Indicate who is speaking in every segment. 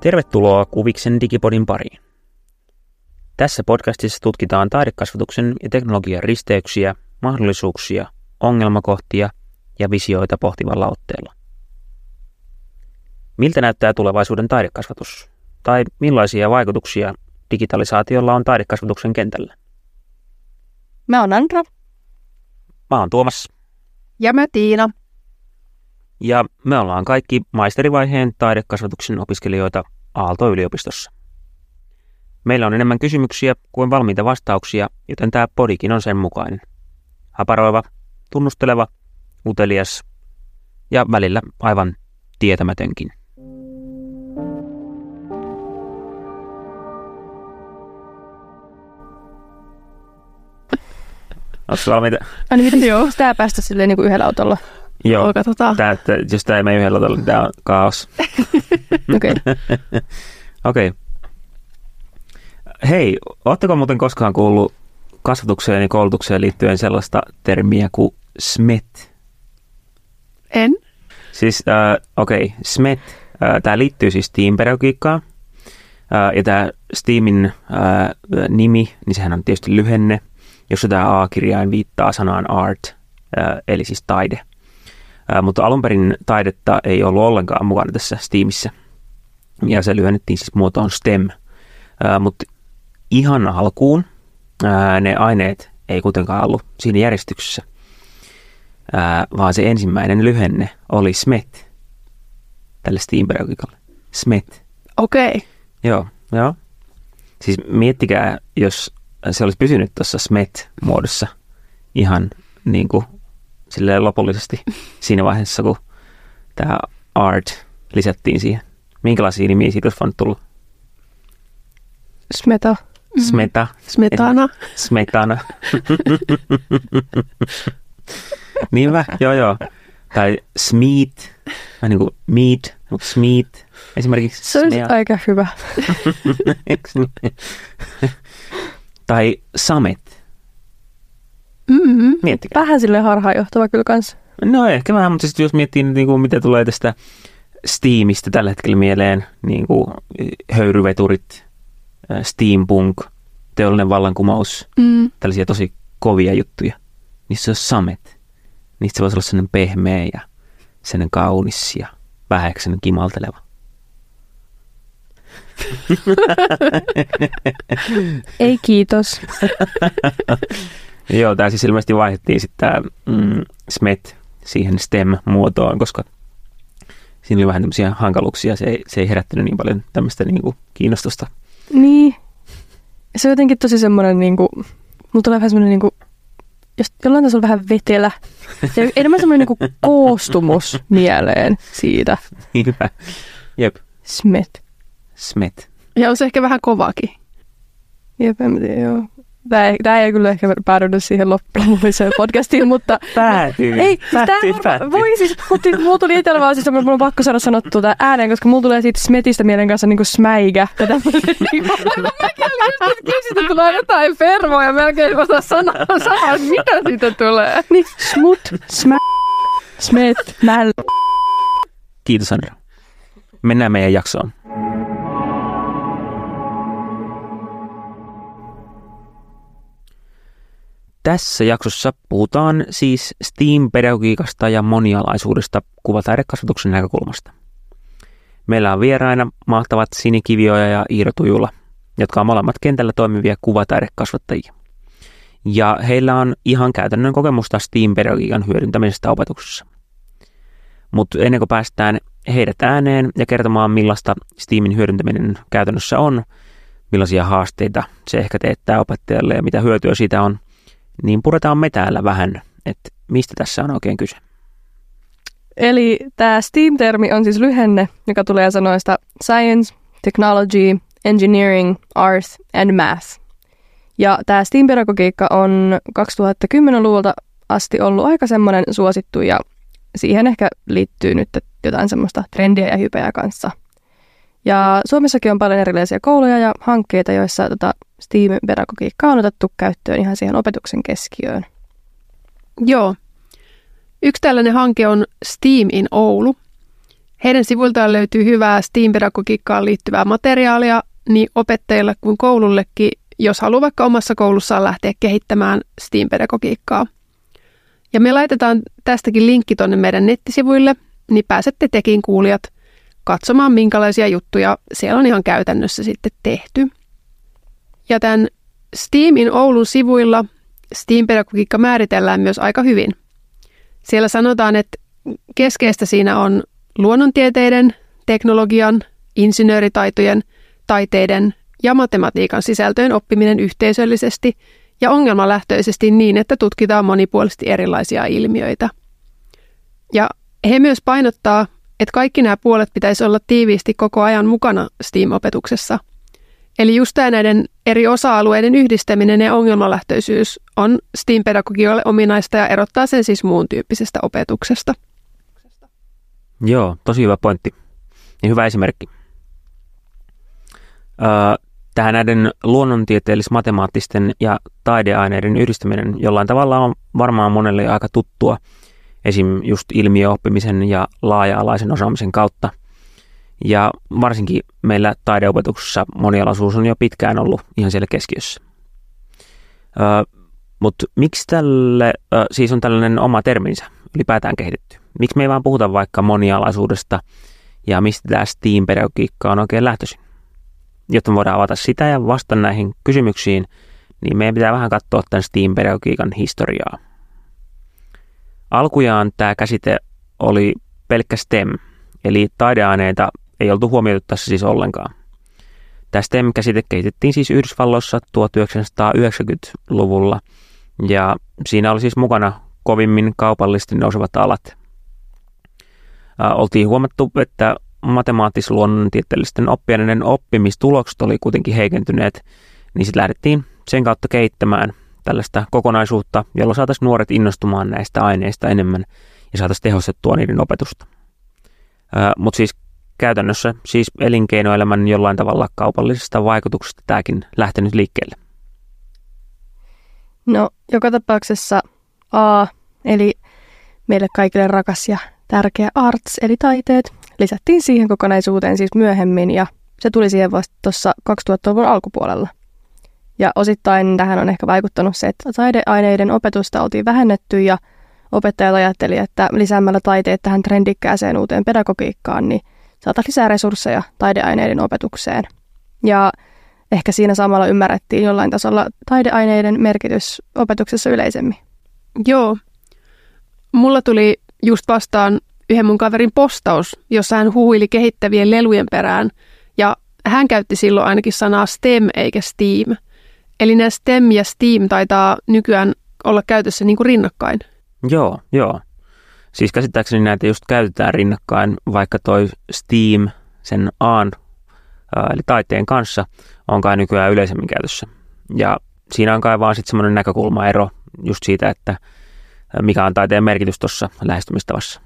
Speaker 1: Tervetuloa Kuviksen Digipodin pariin. Tässä podcastissa tutkitaan taidekasvatuksen ja teknologian risteyksiä, mahdollisuuksia, ongelmakohtia ja visioita pohtivalla otteella. Miltä näyttää tulevaisuuden taidekasvatus? Tai millaisia vaikutuksia digitalisaatiolla on taidekasvatuksen kentällä?
Speaker 2: Mä oon Andra.
Speaker 1: Mä oon Tuomas.
Speaker 2: Ja mä Tiina.
Speaker 1: Ja me ollaan kaikki maisterivaiheen taidekasvatuksen opiskelijoita Aalto-yliopistossa. Meillä on enemmän kysymyksiä kuin valmiita vastauksia, joten tämä podikin on sen mukainen. Haparoiva, tunnusteleva, utelias ja välillä aivan tietämätönkin. Oletko valmiita?
Speaker 2: Ai niin, miten joo. Tää päästä silleen niin kuin yhdellä autolla.
Speaker 1: Joo.
Speaker 2: Olkaa tota.
Speaker 1: Tää, tää, jos tämä ei mene yhdellä tavalla, niin tämä on kaos.
Speaker 2: Okei.
Speaker 1: Okei. Okay. Hei, ootteko muuten koskaan kuullut kasvatukseen ja koulutukseen liittyen sellaista termiä kuin SMET?
Speaker 2: En.
Speaker 1: Siis, äh, okei, okay, SMET, äh, tämä liittyy siis Steam-pedagogiikkaan. Äh, ja tämä Steamin äh, nimi, niin sehän on tietysti lyhenne, jossa tämä A-kirjain viittaa sanaan art, äh, eli siis taide. Mutta alun perin taidetta ei ollut ollenkaan mukana tässä Steamissa. Ja se lyhennettiin siis muotoon STEM. Mutta ihan alkuun ää, ne aineet ei kuitenkaan ollut siinä järjestyksessä, ää, vaan se ensimmäinen lyhenne oli SMET tälle Steam-pedagogikalle. SMET.
Speaker 2: Okei. Okay.
Speaker 1: Joo, joo. Siis miettikää, jos se olisi pysynyt tuossa SMET-muodossa ihan niin kuin silleen lopullisesti siinä vaiheessa, kun tämä art lisättiin siihen. Minkälaisia nimiä siitä olisi voinut tulla?
Speaker 2: Smeta.
Speaker 1: Smeta.
Speaker 2: Smetana.
Speaker 1: Smetana. Niinpä, joo joo. Tai Smeet, vähän niin kuin meat, Smeet. Esimerkiksi
Speaker 2: Se olisi
Speaker 1: smea.
Speaker 2: aika hyvä.
Speaker 1: Niin? tai Samet.
Speaker 2: Mm-hmm.
Speaker 1: Miettikää.
Speaker 2: Vähän sille harhaanjohtava kyllä kans.
Speaker 1: No ehkä vähän, mutta sitten jos miettii, niin kuin, mitä tulee tästä Steamista tällä hetkellä mieleen, niin kuin höyryveturit, steampunk, teollinen vallankumous,
Speaker 2: Mm.
Speaker 1: tällaisia tosi kovia juttuja. Niissä on samet. Niistä se voisi olla sellainen pehmeä ja sellainen kaunis ja vähäksi sellainen kimalteleva.
Speaker 2: Ei kiitos.
Speaker 1: Joo, tämä siis ilmeisesti vaihdettiin sitten tämä mm, SMET siihen STEM-muotoon, koska siinä oli vähän tämmöisiä hankaluuksia. Se ei, se ei herättänyt niin paljon tämmöistä niin kuin kiinnostusta.
Speaker 2: Niin. Se on jotenkin tosi semmoinen niinku, mulla tulee vähän semmoinen niinku, jos jollain tasolla vähän vetelä. Ja enemmän semmoinen niinku koostumus mieleen siitä.
Speaker 1: Niin hyvä. Jep,
Speaker 2: Smet.
Speaker 1: SMET.
Speaker 3: Ja on se ehkä vähän kovakin.
Speaker 2: Jep, en tiedä, joo. Tää ei, ei kyllä ehkä päädynyt siihen loppuun podcastiin, mutta
Speaker 1: Päätyy.
Speaker 2: ei,
Speaker 1: päätyy,
Speaker 2: tää,
Speaker 1: päätyy.
Speaker 2: voi siis, mutta mulla tuli itsellä vaan siis, mulla on pakko saada sanottua tää ääneen, koska mulla tulee siitä smetistä mielen kanssa niinku smäigä. Ja tämmöset niinku,
Speaker 3: Mäkin olin just siitä tulee jotain fermoja, melkein ei osaa sanoa, sanoa, mitä siitä tulee.
Speaker 2: niin, smut, smä, smet, mäl.
Speaker 1: Kiitos Sandra. Mennään meidän jaksoon. Tässä jaksossa puhutaan siis STEAM-pedagogiikasta ja monialaisuudesta kuvataidekasvatuksen näkökulmasta. Meillä on vieraina mahtavat Sini Kivioja ja Iiro Tujula, jotka on molemmat kentällä toimivia kuvataidekasvattajia. Ja heillä on ihan käytännön kokemusta STEAM-pedagogiikan hyödyntämisestä opetuksessa. Mutta ennen kuin päästään heidät ääneen ja kertomaan, millaista Steamin hyödyntäminen käytännössä on, millaisia haasteita se ehkä teettää opettajalle ja mitä hyötyä siitä on, niin puretaan me täällä vähän, että mistä tässä on oikein kyse.
Speaker 2: Eli tämä STEAM-termi on siis lyhenne, joka tulee sanoista Science, Technology, Engineering, Art and Math. Ja tämä STEAM-pedagogiikka on 2010-luvulta asti ollut aika semmoinen suosittu ja siihen ehkä liittyy nyt jotain semmoista trendiä ja hypeä kanssa. Ja Suomessakin on paljon erilaisia kouluja ja hankkeita, joissa tota STEAM-pedagogiikkaa on otettu käyttöön ihan siihen opetuksen keskiöön.
Speaker 3: Joo. Yksi tällainen hanke on Steam in Oulu. Heidän sivuiltaan löytyy hyvää STEAM-pedagogiikkaan liittyvää materiaalia niin opettajille kuin koulullekin, jos haluaa vaikka omassa koulussaan lähteä kehittämään STEAM-pedagogiikkaa. Ja me laitetaan tästäkin linkki tuonne meidän nettisivuille, niin pääsette tekin kuulijat katsomaan, minkälaisia juttuja siellä on ihan käytännössä sitten tehty. Ja tämän STEAMin Oulun sivuilla STEAM-pedagogiikka määritellään myös aika hyvin. Siellä sanotaan, että keskeistä siinä on luonnontieteiden, teknologian, insinööritaitojen, taiteiden ja matematiikan sisältöjen oppiminen yhteisöllisesti ja ongelmalähtöisesti niin, että tutkitaan monipuolisesti erilaisia ilmiöitä. Ja he myös painottaa, että kaikki nämä puolet pitäisi olla tiiviisti koko ajan mukana STEAM-opetuksessa. Eli just tämä näiden eri osa-alueiden yhdistäminen ja ongelmalähtöisyys on STEAM-pedagogioille ominaista ja erottaa sen siis muun tyyppisestä opetuksesta.
Speaker 1: Joo, tosi hyvä pointti ja hyvä esimerkki. Tähän näiden luonnontieteellis-matemaattisten ja taideaineiden yhdistäminen jollain tavalla on varmaan monelle aika tuttua, esim. just ilmiöoppimisen ja laaja-alaisen osaamisen kautta. Ja varsinkin meillä taideopetuksessa monialaisuus on jo pitkään ollut ihan siellä keskiössä. Mutta miksi tälle öö, siis on tällainen oma terminsä ylipäätään kehitetty? Miksi me ei vaan puhuta vaikka monialaisuudesta ja mistä tämä STEAM-pedagogiikka on oikein lähtöisin? Jotta me voidaan avata sitä ja vastata näihin kysymyksiin, niin meidän pitää vähän katsoa tämän STEAM-pedagogiikan historiaa. Alkujaan tämä käsite oli pelkkä STEM, eli taideaineita ei oltu huomioitu tässä siis ollenkaan. Tämä STEM-käsite kehitettiin siis Yhdysvalloissa 1990-luvulla, ja siinä oli siis mukana kovimmin kaupallisesti nousevat alat, oltiin huomattu, että matemaattis-luonnontieteellisten oppiaineiden oppimistulokset oli kuitenkin heikentyneet, niin sitten lähdettiin sen kautta kehittämään tällaista kokonaisuutta, jolla saataisiin nuoret innostumaan näistä aineista enemmän ja saataisiin tehostettua niiden opetusta. Mutta siis käytännössä siis elinkeinoelämän jollain tavalla kaupallisesta vaikutuksesta tämäkin lähtenyt liikkeelle.
Speaker 2: No, joka tapauksessa A, eli meille kaikille rakas ja tärkeä arts eli taiteet lisättiin siihen kokonaisuuteen siis myöhemmin ja se tuli siihen vasta tuossa 2000-luvun alkupuolella. Ja osittain tähän on ehkä vaikuttanut se, että taideaineiden opetusta oltiin vähennetty ja opettajat ajatteli, että lisäämällä taiteet tähän trendikkääseen uuteen pedagogiikkaan, niin saataisiin lisää resursseja taideaineiden opetukseen. Ja ehkä siinä samalla ymmärrettiin jollain tasolla taideaineiden merkitys opetuksessa yleisemmin.
Speaker 3: Joo. Mulla tuli just vastaan yhden mun kaverin postaus, jossa hän huhuili kehittävien lelujen perään. Ja hän käytti silloin ainakin sanaa STEM eikä STEAM. Eli nämä STEM ja STEAM taitaa nykyään olla käytössä niin kuin rinnakkain.
Speaker 1: Joo, joo. Siis käsittääkseni näitä just käytetään rinnakkain, vaikka toi STEAM sen Aan, eli taiteen kanssa, on kai nykyään yleisemmin käytössä. Ja siinä on kai vaan sitten semmoinen näkökulmaero just siitä, että mikä on taiteen merkitys tuossa lähestymistavassa.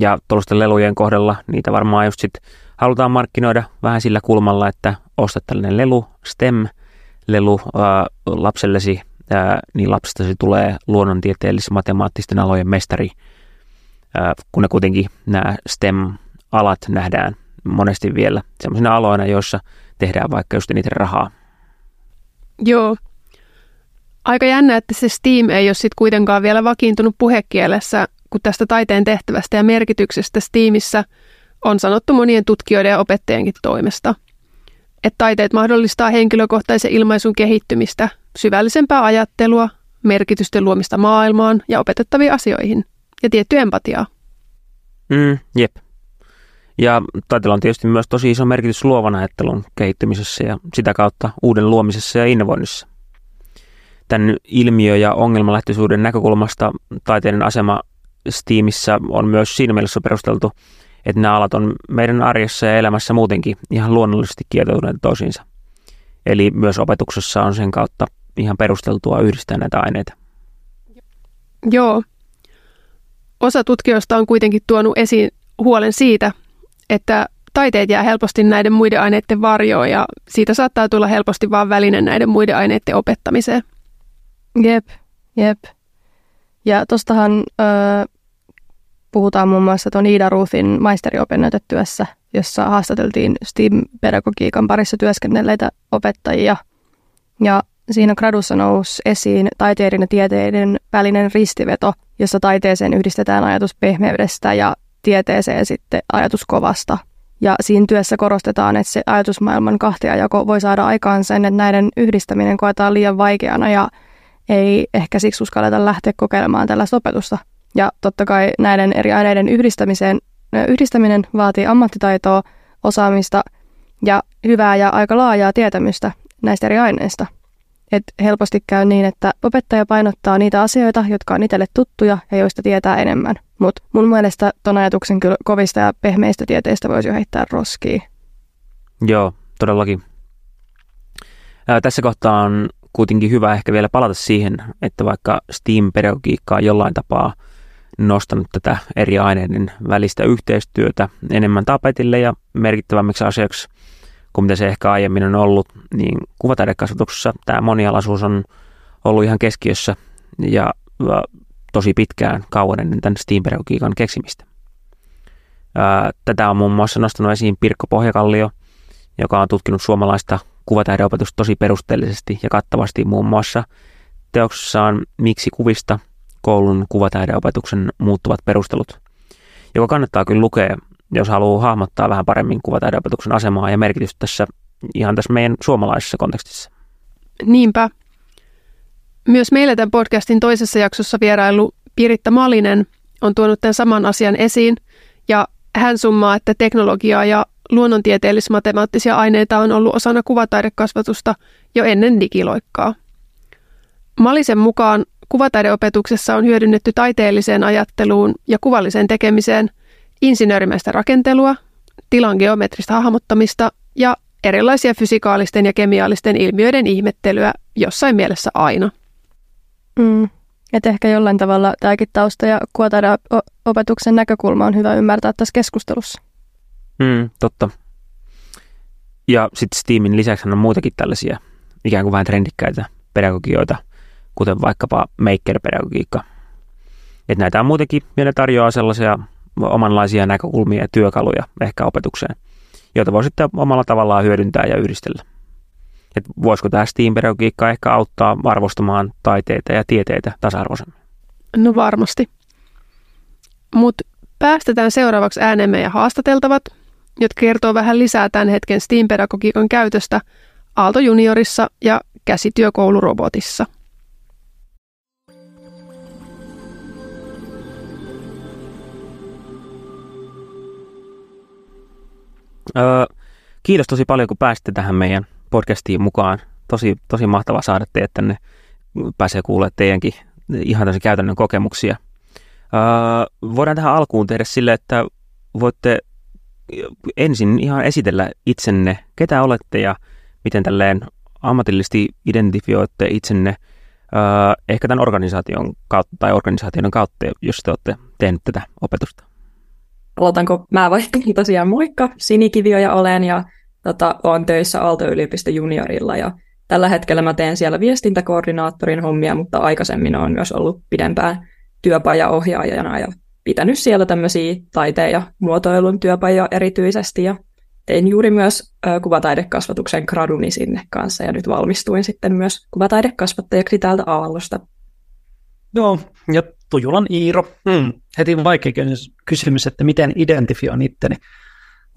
Speaker 1: Ja tuollaisten lelujen kohdalla niitä varmaan just sit halutaan markkinoida vähän sillä kulmalla, että ostat tällainen lelu, STEM-lelu ää, lapsellesi, ää, niin lapsestasi tulee luonnontieteellis matemaattisten alojen mestari, kun ne kuitenkin nämä STEM-alat nähdään monesti vielä sellaisina aloina, joissa tehdään vaikka just eniten rahaa.
Speaker 3: Joo, Aika jännä, että se Steam ei ole sitten kuitenkaan vielä vakiintunut puhekielessä, kun tästä taiteen tehtävästä ja merkityksestä Steamissa on sanottu monien tutkijoiden ja opettajienkin toimesta. Että taiteet mahdollistaa henkilökohtaisen ilmaisun kehittymistä, syvällisempää ajattelua, merkitysten luomista maailmaan ja opetettaviin asioihin ja tiettyä empatiaa.
Speaker 1: Mm, jep. Ja taiteella on tietysti myös tosi iso merkitys luovan ajattelun kehittymisessä ja sitä kautta uuden luomisessa ja innovoinnissa tämän ilmiö- ja ongelmalähtöisyyden näkökulmasta taiteiden asema Steamissa on myös siinä mielessä perusteltu, että nämä alat on meidän arjessa ja elämässä muutenkin ihan luonnollisesti kietoutuneet toisiinsa. Eli myös opetuksessa on sen kautta ihan perusteltua yhdistää näitä aineita.
Speaker 3: Joo. Osa tutkijoista on kuitenkin tuonut esiin huolen siitä, että taiteet jää helposti näiden muiden aineiden varjoon ja siitä saattaa tulla helposti vain väline näiden muiden aineiden opettamiseen.
Speaker 2: Jep, jep. Ja tostahan öö, puhutaan muun muassa tuon Ida Ruthin maisteriopinnäytetyössä, jossa haastateltiin STEAM-pedagogiikan parissa työskennelleitä opettajia. Ja siinä gradussa nousi esiin taiteiden ja tieteiden välinen ristiveto, jossa taiteeseen yhdistetään ajatus pehmeydestä ja tieteeseen sitten ajatus kovasta. Ja siinä työssä korostetaan, että se ajatusmaailman kahtiajako voi saada aikaan sen, että näiden yhdistäminen koetaan liian vaikeana ja ei ehkä siksi uskalleta lähteä kokeilemaan tällaista opetusta. Ja totta kai näiden eri aineiden yhdistämiseen, yhdistäminen vaatii ammattitaitoa, osaamista ja hyvää ja aika laajaa tietämystä näistä eri aineista. Et helposti käy niin, että opettaja painottaa niitä asioita, jotka on itselle tuttuja ja joista tietää enemmän. Mutta mun mielestä ton ajatuksen kyllä kovista ja pehmeistä tieteistä voisi jo heittää roskiin.
Speaker 1: Joo, todellakin. Ää, tässä kohtaa on kuitenkin hyvä ehkä vielä palata siihen, että vaikka STEAM-pedagogiikka on jollain tapaa nostanut tätä eri aineiden välistä yhteistyötä enemmän tapetille ja merkittävämmiksi asiaksi kuin mitä se ehkä aiemmin on ollut, niin kuvataidekasvatuksessa tämä monialaisuus on ollut ihan keskiössä ja tosi pitkään kauan ennen tämän STEAM-pedagogiikan keksimistä. Tätä on muun muassa nostanut esiin Pirkko Pohjakallio, joka on tutkinut suomalaista kuvataideopetusta tosi perusteellisesti ja kattavasti muun muassa teoksessaan Miksi kuvista koulun kuvataideopetuksen muuttuvat perustelut, joka kannattaa kyllä lukea, jos haluaa hahmottaa vähän paremmin kuvataideopetuksen asemaa ja merkitystä tässä ihan tässä meidän suomalaisessa kontekstissa.
Speaker 3: Niinpä. Myös meillä tämän podcastin toisessa jaksossa vierailu Piritta Malinen on tuonut tämän saman asian esiin ja hän summaa, että teknologiaa ja luonnontieteellis-matemaattisia aineita on ollut osana kuvataidekasvatusta jo ennen digiloikkaa. Malisen mukaan kuvataideopetuksessa on hyödynnetty taiteelliseen ajatteluun ja kuvalliseen tekemiseen insinöörimäistä rakentelua, tilan geometrista hahmottamista ja erilaisia fysikaalisten ja kemiallisten ilmiöiden ihmettelyä jossain mielessä aina.
Speaker 2: Mm. Että ehkä jollain tavalla tämäkin tausta ja kuvataideopetuksen näkökulma on hyvä ymmärtää tässä keskustelussa.
Speaker 1: Mm, totta. Ja sitten Steamin lisäksi on muitakin tällaisia ikään kuin vähän trendikkäitä pedagogioita, kuten vaikkapa maker-pedagogiikka. Että näitä on muutenkin, ja ne tarjoaa sellaisia omanlaisia näkökulmia ja työkaluja ehkä opetukseen, joita voi sitten omalla tavallaan hyödyntää ja yhdistellä. Et voisiko tämä STEAM-pedagogiikka ehkä auttaa arvostamaan taiteita ja tieteitä tasa-arvoisemmin?
Speaker 3: No varmasti. Mutta päästetään seuraavaksi ääneen meidän haastateltavat, jotka kertoo vähän lisää tämän hetken STEAM-pedagogiikan käytöstä Aalto Juniorissa ja käsityökoulurobotissa.
Speaker 1: Öö, kiitos tosi paljon, kun pääsitte tähän meidän podcastiin mukaan. Tosi, tosi mahtavaa saada teidät tänne. Pääsee kuulemaan teidänkin ihan tämmöisiä käytännön kokemuksia. Öö, voidaan tähän alkuun tehdä sille, että voitte ensin ihan esitellä itsenne, ketä olette ja miten tälleen ammatillisesti identifioitte itsenne öö, ehkä tämän organisaation kautta tai organisaation kautta, jos te olette tehneet tätä opetusta.
Speaker 4: Aloitanko mä vaikka? Tosiaan moikka, Sinikivioja olen ja tota, olen töissä Aalto-yliopiston juniorilla ja tällä hetkellä mä teen siellä viestintäkoordinaattorin hommia, mutta aikaisemmin olen myös ollut pidempään työpajaohjaajana ja pitänyt siellä tämmöisiä taiteen ja muotoilun työpajoja erityisesti ja tein juuri myös kuvataidekasvatuksen graduni sinne kanssa ja nyt valmistuin sitten myös kuvataidekasvattajaksi täältä Aallosta.
Speaker 5: Joo, ja Tujulan Iiro. Hmm. Heti vaikea kysymys, että miten identifioin itteni.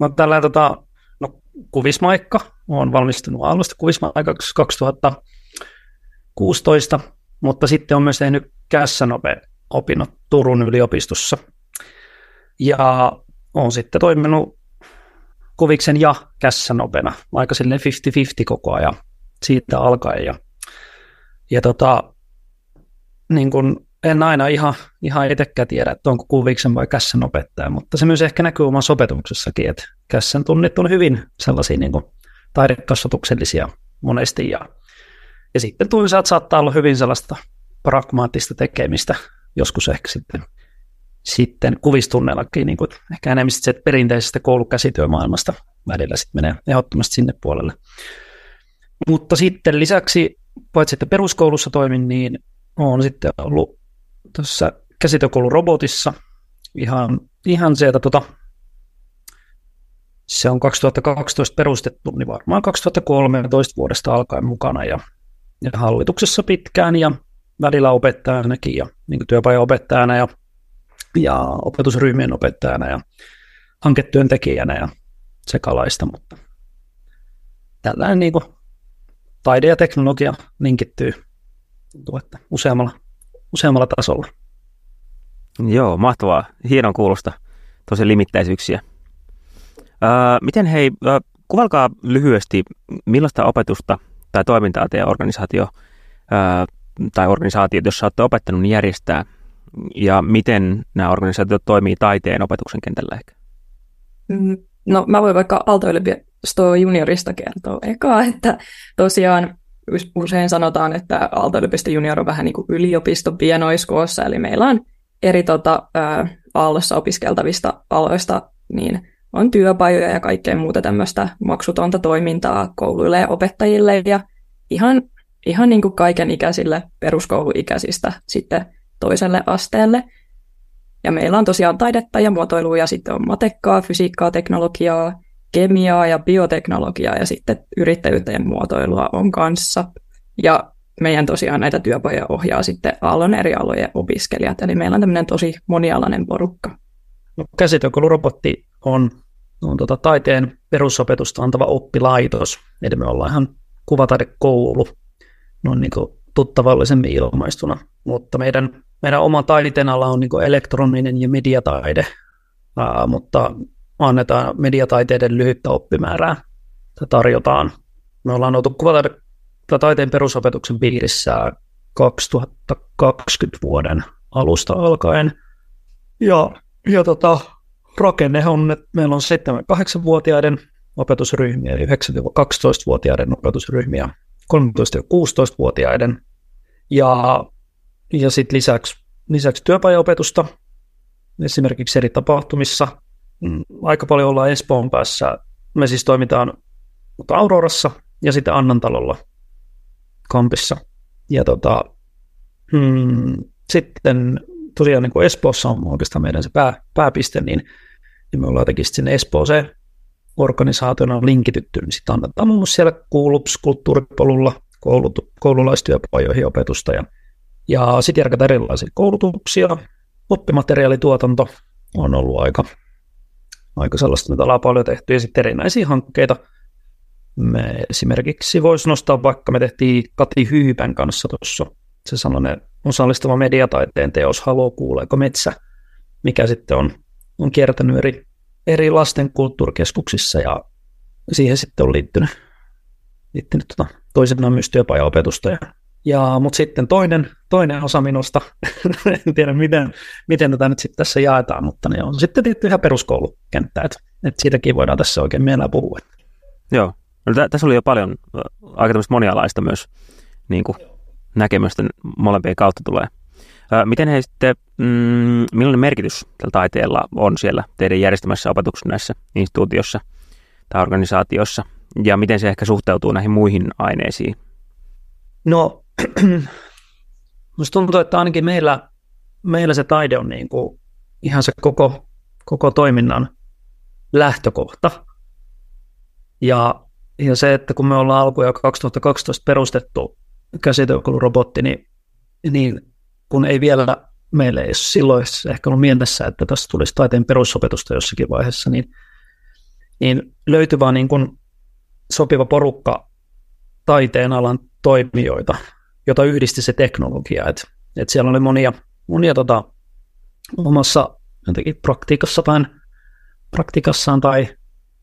Speaker 5: Mä tällä tota, no, kuvismaikka, olen valmistunut Aallosta kuvismaikaksi 2016, mutta sitten on myös tehnyt kässänope opinnot Turun yliopistossa. Ja olen sitten toiminut kuviksen ja kässänopena, aika silleen 50-50 koko ajan siitä alkaen. Ja, ja tota, niin kun en aina ihan, ihan itsekään tiedä, että onko kuviksen vai kässän opettaja, mutta se myös ehkä näkyy omassa opetuksessakin, että kässän tunnit on hyvin sellaisia niin kuin taidekasvatuksellisia monesti. Ja, ja sitten tunnisat saattaa olla hyvin sellaista pragmaattista tekemistä, joskus ehkä sitten, sitten kuvistunnellakin, niin kuin ehkä enemmän se perinteisestä koulukäsityömaailmasta välillä sitten menee ehdottomasti sinne puolelle. Mutta sitten lisäksi, paitsi että peruskoulussa toimin, niin olen sitten ollut tuossa käsityökoulun robotissa ihan, ihan sieltä tota, se on 2012 perustettu, niin varmaan 2013 vuodesta alkaen mukana. Ja, ja hallituksessa pitkään ja välillä opettajanakin ja niin työpajaopettajana ja, ja opetusryhmien opettajana ja hanketyöntekijänä ja sekalaista, mutta tällainen niin kuin taide ja teknologia linkittyy. Tuntuu, että useammalla, useammalla tasolla.
Speaker 1: Joo, mahtavaa. Hienon kuulosta. Tosi limittäisyyksiä. Öö, miten hei, öö, kuvalkaa lyhyesti, millaista opetusta tai toimintaa teidän organisaatio öö, tai organisaatiot, jossa olette opettanut, niin järjestää ja miten nämä organisaatiot toimii taiteen opetuksen kentällä ehkä?
Speaker 4: Mm, no mä voin vaikka Aalto-yliopisto juniorista kertoa eka, että tosiaan usein sanotaan, että Aalto-yliopisto junior on vähän niin kuin yliopisto pienoiskoossa, eli meillä on eri tota, Aallossa opiskeltavista aloista, niin on työpajoja ja kaikkea muuta tämmöistä maksutonta toimintaa kouluille ja opettajille ja ihan, ihan niin kuin kaiken ikäisille peruskouluikäisistä sitten toiselle asteelle. Ja meillä on tosiaan taidetta ja muotoilua ja sitten on matekkaa, fysiikkaa, teknologiaa, kemiaa ja bioteknologiaa ja sitten yrittäjyyttä ja muotoilua on kanssa. Ja meidän tosiaan näitä työpajoja ohjaa sitten Aallon eri alojen opiskelijat, eli meillä on tämmöinen tosi monialainen porukka.
Speaker 5: No, käsityökoulurobotti on, on tota taiteen perusopetusta antava oppilaitos, eli me ollaan ihan kuvataidekoulu, no niin kuin tuttavallisemmin ilmaistuna, mutta meidän, meidän oma taiteenala on niin elektroninen ja mediataide, ää, mutta annetaan mediataiteiden lyhyttä oppimäärää, tarjotaan. Me ollaan oltu kuvataide taiteen perusopetuksen piirissä 2020 vuoden alusta alkaen. Ja, ja tota, rakenne on, että meillä on 7-8-vuotiaiden opetusryhmiä, eli 9-12-vuotiaiden opetusryhmiä, 13-16-vuotiaiden. Ja, ja sitten lisäksi, lisäksi työpajaopetusta, esimerkiksi eri tapahtumissa. Mm, aika paljon ollaan Espoon päässä. Me siis toimitaan Aurorassa ja sitten Annantalolla kampissa. Ja tota, hmm, sitten tosiaan niin kuin Espoossa on oikeastaan meidän se pää, pääpiste, niin, niin me ollaan jotenkin sinne Espooseen organisaationa linkitytty, niin sitten annetaan muun muassa siellä kuulups kulttuuripolulla koulut, koululaistyöpajoihin opetusta ja, ja sitten järkätään erilaisia koulutuksia. Oppimateriaalituotanto on ollut aika, aika sellaista, mitä ollaan paljon tehty. Ja sitten erinäisiä hankkeita – me esimerkiksi voisi nostaa vaikka me tehtiin Kati Hyypän kanssa tuossa. Se sellainen osallistava mediataiteen teos Halo kuuleeko metsä, mikä sitten on, on kiertänyt eri, eri lasten kulttuurikeskuksissa ja siihen sitten on liittynyt, liittynyt tota, toisenaan myös työpajaopetusta. Ja, ja, mutta sitten toinen, toinen osa minusta, en tiedä miten, miten tätä nyt sitten tässä jaetaan, mutta ne on sitten tietty ihan peruskoulukenttä, että, että siitäkin voidaan tässä oikein mielellä puhua.
Speaker 1: Joo, No, tä, tässä oli jo paljon aika tämmöistä monialaista myös niin kuin, näkemystä molempien kautta tulee. Miten he sitten, mm, millainen merkitys tällä taiteella on siellä teidän järjestämässä opetuksessa näissä instituutiossa tai organisaatiossa, ja miten se ehkä suhteutuu näihin muihin aineisiin?
Speaker 5: No, musta tuntuu, että ainakin meillä, meillä se taide on niin kuin ihan se koko, koko toiminnan lähtökohta. Ja ja se, että kun me ollaan alkuja 2012 perustettu käsityökoulurobotti, niin, niin kun ei vielä meille ei silloin ehkä ollut mielessä, että tässä tulisi taiteen perusopetusta jossakin vaiheessa, niin, niin löytyi vaan niin kuin sopiva porukka taiteen alan toimijoita, jota yhdisti se teknologia. Et, et siellä oli monia, monia tota, omassa praktiikassa tai praktikassaan tai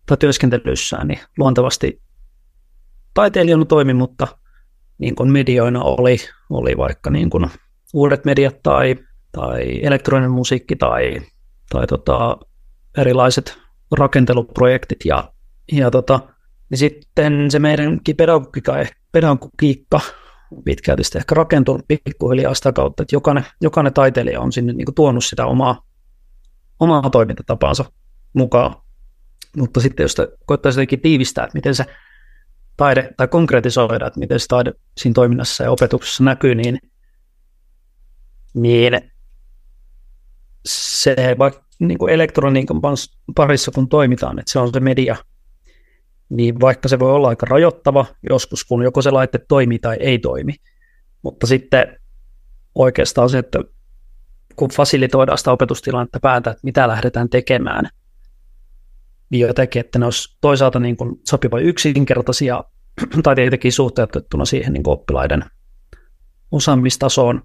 Speaker 5: tai työskentelyssään, niin luontevasti taiteilijana toimi, mutta niin kuin medioina oli, oli vaikka niin kuin uudet mediat tai, tai elektroninen musiikki tai, tai tota, erilaiset rakenteluprojektit ja, ja tota, niin sitten se meidänkin pedagogiikka, pedagogiikka pitkälti sitten ehkä rakentunut pikkuhiljaa sitä kautta, että jokainen, jokainen taiteilija on sinne niin kuin tuonut sitä omaa, omaa toimintatapaansa mukaan. Mutta sitten jos koettaisiin jotenkin tiivistää, että miten se taide, tai konkretisoida, että miten se taide siinä toiminnassa ja opetuksessa näkyy, niin, niin se vaikka niin kuin elektroniikan parissa kun toimitaan, että se on se media, niin vaikka se voi olla aika rajoittava joskus, kun joko se laite toimii tai ei toimi, mutta sitten oikeastaan se, että kun fasilitoidaan sitä opetustilannetta päätä, että mitä lähdetään tekemään, niin jotenkin, että ne olisi toisaalta niin kuin sopiva yksinkertaisia tai tietenkin suhteutettuna siihen niin oppilaiden osaamistasoon,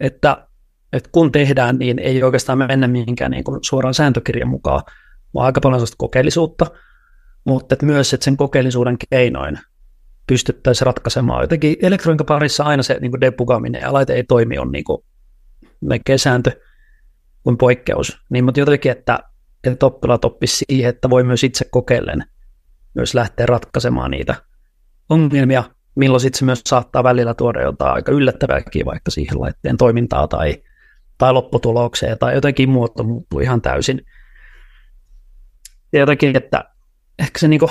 Speaker 5: että, että kun tehdään, niin ei oikeastaan mennä mihinkään niin kuin suoraan sääntökirjan mukaan, vaan aika paljon sellaista kokeellisuutta, mutta että myös että sen kokeellisuuden keinoin pystyttäisiin ratkaisemaan. Jotenkin elektroniikan parissa aina se niin debugaaminen ja laite ei toimi on niin kuin melkein sääntö kuin poikkeus. Niin, mutta jotenkin, että, että oppilaat oppisivat siihen, että voi myös itse kokeillen myös lähteä ratkaisemaan niitä ongelmia, milloin sitten se myös saattaa välillä tuoda jotain aika yllättävääkin vaikka siihen laitteen toimintaa tai, tai lopputulokseen tai jotenkin muoto muuttuu ihan täysin. Ja jotenkin, että ehkä se niinku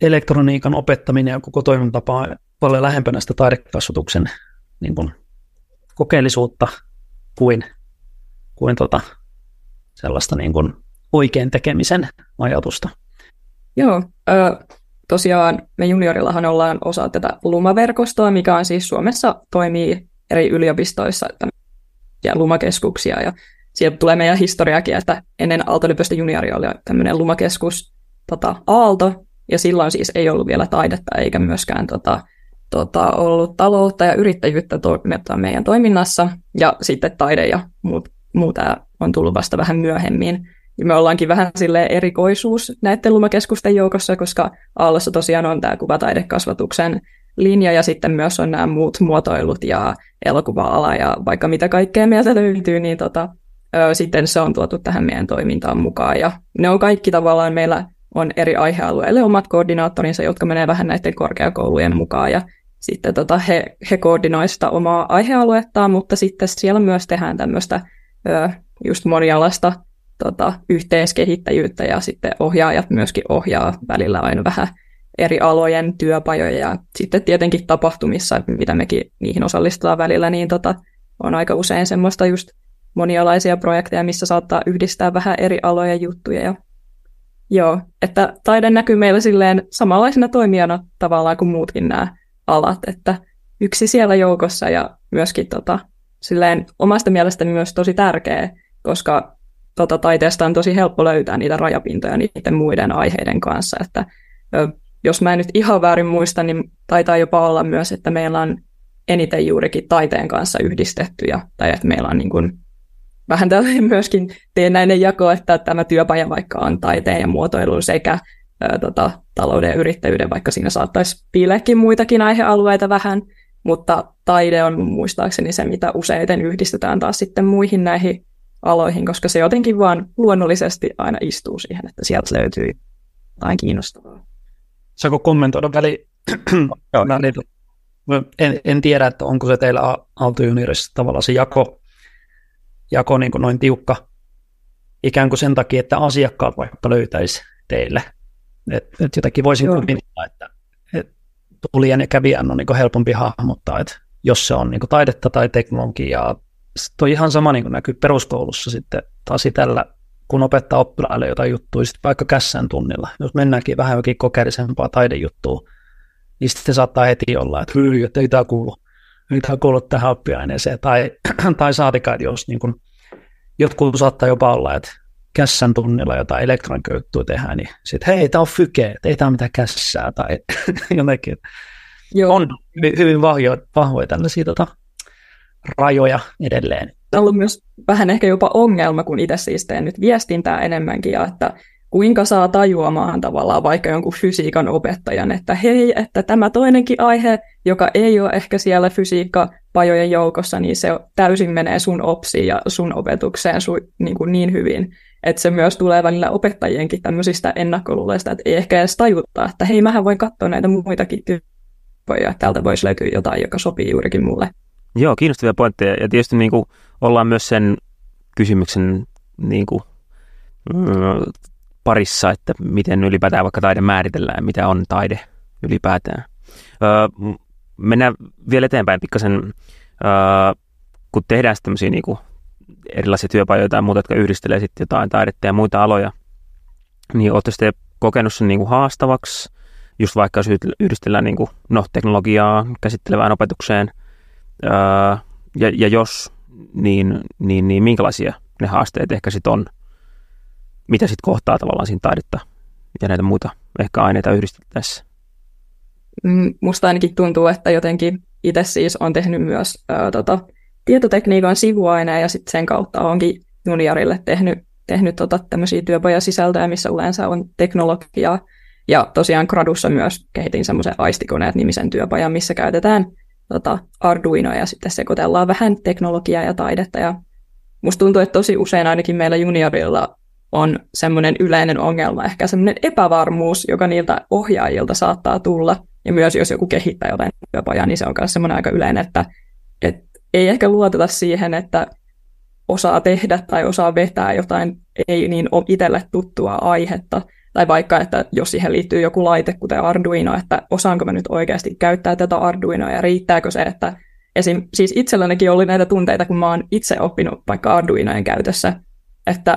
Speaker 5: elektroniikan opettaminen ja koko toimintatapa on paljon lähempänä sitä taidekasvatuksen niin kokeellisuutta kuin, kuin tota, sellaista niin oikein tekemisen ajatusta.
Speaker 4: Joo, ö, tosiaan me juniorillahan ollaan osa tätä Luma-verkostoa, mikä on siis Suomessa toimii eri yliopistoissa ja Lumakeskuksia. Ja sieltä tulee meidän historiakin, että ennen aalto juniori oli tämmöinen Lumakeskus tota, Aalto, ja silloin siis ei ollut vielä taidetta eikä myöskään tota, tota, ollut taloutta ja yrittäjyyttä to- meidän toiminnassa, ja sitten taide ja muut, muuta on tullut vasta vähän myöhemmin. Ja me ollaankin vähän sille erikoisuus näiden lumakeskusten joukossa, koska Aallossa tosiaan on tämä kuvataidekasvatuksen linja ja sitten myös on nämä muut muotoilut ja elokuva-ala ja vaikka mitä kaikkea meiltä löytyy, niin tota, ö, sitten se on tuotu tähän meidän toimintaan mukaan. Ja ne on kaikki tavallaan meillä on eri aihealueille omat koordinaattorinsa, jotka menee vähän näiden korkeakoulujen mukaan ja sitten tota, he, he koordinoivat sitä omaa aihealuettaan, mutta sitten siellä myös tehdään tämmöistä ö, just monialasta tota, yhteiskehittäjyyttä ja sitten ohjaajat myöskin ohjaa välillä aina vähän eri alojen työpajoja ja sitten tietenkin tapahtumissa, mitä mekin niihin osallistutaan välillä, niin tota, on aika usein semmoista just monialaisia projekteja, missä saattaa yhdistää vähän eri alojen juttuja ja Joo, että taide näkyy meillä silleen samanlaisena toimijana tavallaan kuin muutkin nämä alat, että yksi siellä joukossa ja myöskin tota, silleen omasta mielestäni myös tosi tärkeä, koska tota, taiteesta on tosi helppo löytää niitä rajapintoja niiden muiden aiheiden kanssa, että jos mä en nyt ihan väärin muista, niin taitaa jopa olla myös, että meillä on eniten juurikin taiteen kanssa yhdistettyjä, tai että meillä on niin kuin vähän tällainen myöskin teennäinen jako, että tämä työpaja vaikka on taiteen ja muotoilun sekä ää, tota, talouden ja yrittäjyyden, vaikka siinä saattaisi piileäkin muitakin aihealueita vähän, mutta taide on muistaakseni se, mitä useiten yhdistetään taas sitten muihin näihin aloihin, koska se jotenkin vaan luonnollisesti aina istuu siihen, että sieltä löytyy jotain kiinnostavaa.
Speaker 5: Saako kommentoida väli? en, en tiedä, että onko se teillä Aalto tavallaan se jako jako niin kuin noin tiukka ikään kuin sen takia, että asiakkaat vaikka löytäisi teille. Et, et jotenkin voisin kuvitella, että et tulijan ja kävijän on niin helpompi hahmottaa, että jos se on niin taidetta tai teknologiaa. Sitten on ihan sama niin kuin näkyy peruskoulussa sitten taas tällä, kun opettaa oppilaille jotain juttuja, sitten vaikka kässän tunnilla. Jos mennäänkin vähän jokin kokeellisempaa taidejuttua, niin sitten saattaa heti olla, että hyi, että ei tämä kuulu mitä on kuullut tähän oppiaineeseen. Tai, tai saatikaan, että jos niin kuin, jotkut saattaa jopa olla, että kässän tunnilla jotain elektroniikkajuttua tehdään, niin sitten hei, tämä on fyke, ei tämä mitään kässää tai jotenkin. Joo. On hyvin, vahvoja, vahvoja tällaisia tota, rajoja edelleen.
Speaker 4: On ollut myös vähän ehkä jopa ongelma, kun itse siis teen nyt viestintää enemmänkin, ja että kuinka saa tajuamaan tavallaan vaikka jonkun fysiikan opettajan, että hei, että tämä toinenkin aihe, joka ei ole ehkä siellä fysiikkapajojen joukossa, niin se täysin menee sun opsiin ja sun opetukseen su, niin, kuin niin hyvin, että se myös tulee välillä opettajienkin tämmöisistä ennakkoluuleista, että ei ehkä edes tajuttaa, että hei, mähän voin katsoa näitä muitakin tyyppejä, täältä voisi löytyä jotain, joka sopii juurikin mulle.
Speaker 1: Joo, kiinnostavia pointteja. Ja tietysti niin kuin ollaan myös sen kysymyksen niin kuin, mm, parissa, että miten ylipäätään vaikka taide määritellään mitä on taide ylipäätään. Öö, mennään vielä eteenpäin pikkasen, öö, kun tehdään tämmöisiä niin erilaisia työpajoja tai muuta, jotka yhdistelee sitten jotain taidetta ja muita aloja, niin olette sitten kokenut sen niin kuin haastavaksi, just vaikka jos yhdistellään niin kuin, no, teknologiaa käsittelevään opetukseen, öö, ja, ja jos, niin, niin, niin minkälaisia ne haasteet ehkä sitten on, mitä sitten kohtaa tavallaan siinä taidetta ja näitä muita ehkä aineita yhdistettäessä?
Speaker 4: Mm, musta ainakin tuntuu, että jotenkin itse siis on tehnyt myös ää, tota, tietotekniikan sivuaineen ja sitten sen kautta onkin juniorille tehnyt, tehnyt tota, tämmöisiä työpajasisältöjä, missä yleensä on teknologiaa. Ja tosiaan gradussa myös kehitin semmoisen aistikoneet-nimisen työpajan, missä käytetään tota, Arduinoa ja sitten sekoitellaan vähän teknologiaa ja taidetta. Ja musta tuntuu, että tosi usein ainakin meillä juniorilla on semmoinen yleinen ongelma, ehkä semmoinen epävarmuus, joka niiltä ohjaajilta saattaa tulla. Ja myös jos joku kehittää jotain työpajaa, niin se on myös semmoinen aika yleinen, että, että ei ehkä luoteta siihen, että osaa tehdä tai osaa vetää jotain ei niin itselle tuttua aihetta. Tai vaikka, että jos siihen liittyy joku laite, kuten Arduino, että osaanko mä nyt oikeasti käyttää tätä Arduinoa ja riittääkö se, että esim. siis itsellänikin oli näitä tunteita, kun mä oon itse oppinut vaikka Arduinojen käytössä, että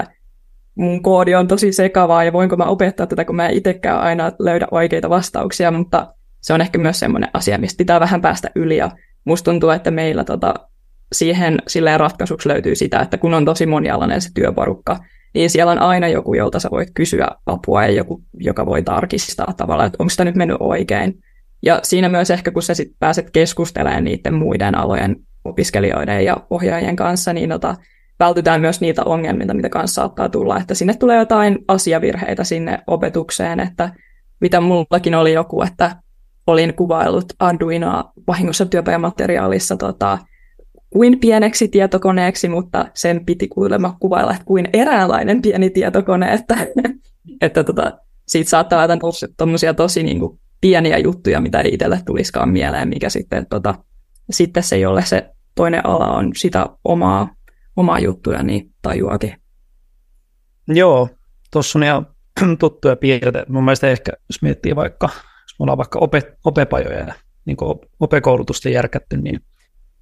Speaker 4: mun koodi on tosi sekavaa ja voinko mä opettaa tätä, kun mä en itsekään aina löydä oikeita vastauksia, mutta se on ehkä myös semmoinen asia, mistä pitää vähän päästä yli ja musta tuntuu, että meillä tota, siihen silleen ratkaisuksi löytyy sitä, että kun on tosi monialainen se työporukka, niin siellä on aina joku, jolta sä voit kysyä apua ja joku, joka voi tarkistaa tavallaan, että onko sitä nyt mennyt oikein. Ja siinä myös ehkä, kun sä sit pääset keskustelemaan niiden muiden alojen opiskelijoiden ja ohjaajien kanssa, niin ota, vältytään myös niitä ongelmia, mitä kanssa saattaa tulla, että sinne tulee jotain asiavirheitä sinne opetukseen, että mitä mullakin oli joku, että olin kuvaillut Arduinoa vahingossa työpajamateriaalissa tota, kuin pieneksi tietokoneeksi, mutta sen piti kuulemma kuvailla, että kuin eräänlainen pieni tietokone, että, että tota, siitä saattaa olla tuommoisia tosi niin kuin, pieniä juttuja, mitä ei itselle tulisikaan mieleen, mikä sitten, tota, sitten se, jolle se toinen ala on sitä omaa, omaa juttuja, niin tajuakin.
Speaker 5: Joo, tuossa on ihan tuttuja piirteitä. Mun mielestä ehkä, jos miettii vaikka, jos me ollaan vaikka ope, opepajoja ja niin opekoulutusta järkätty, niin,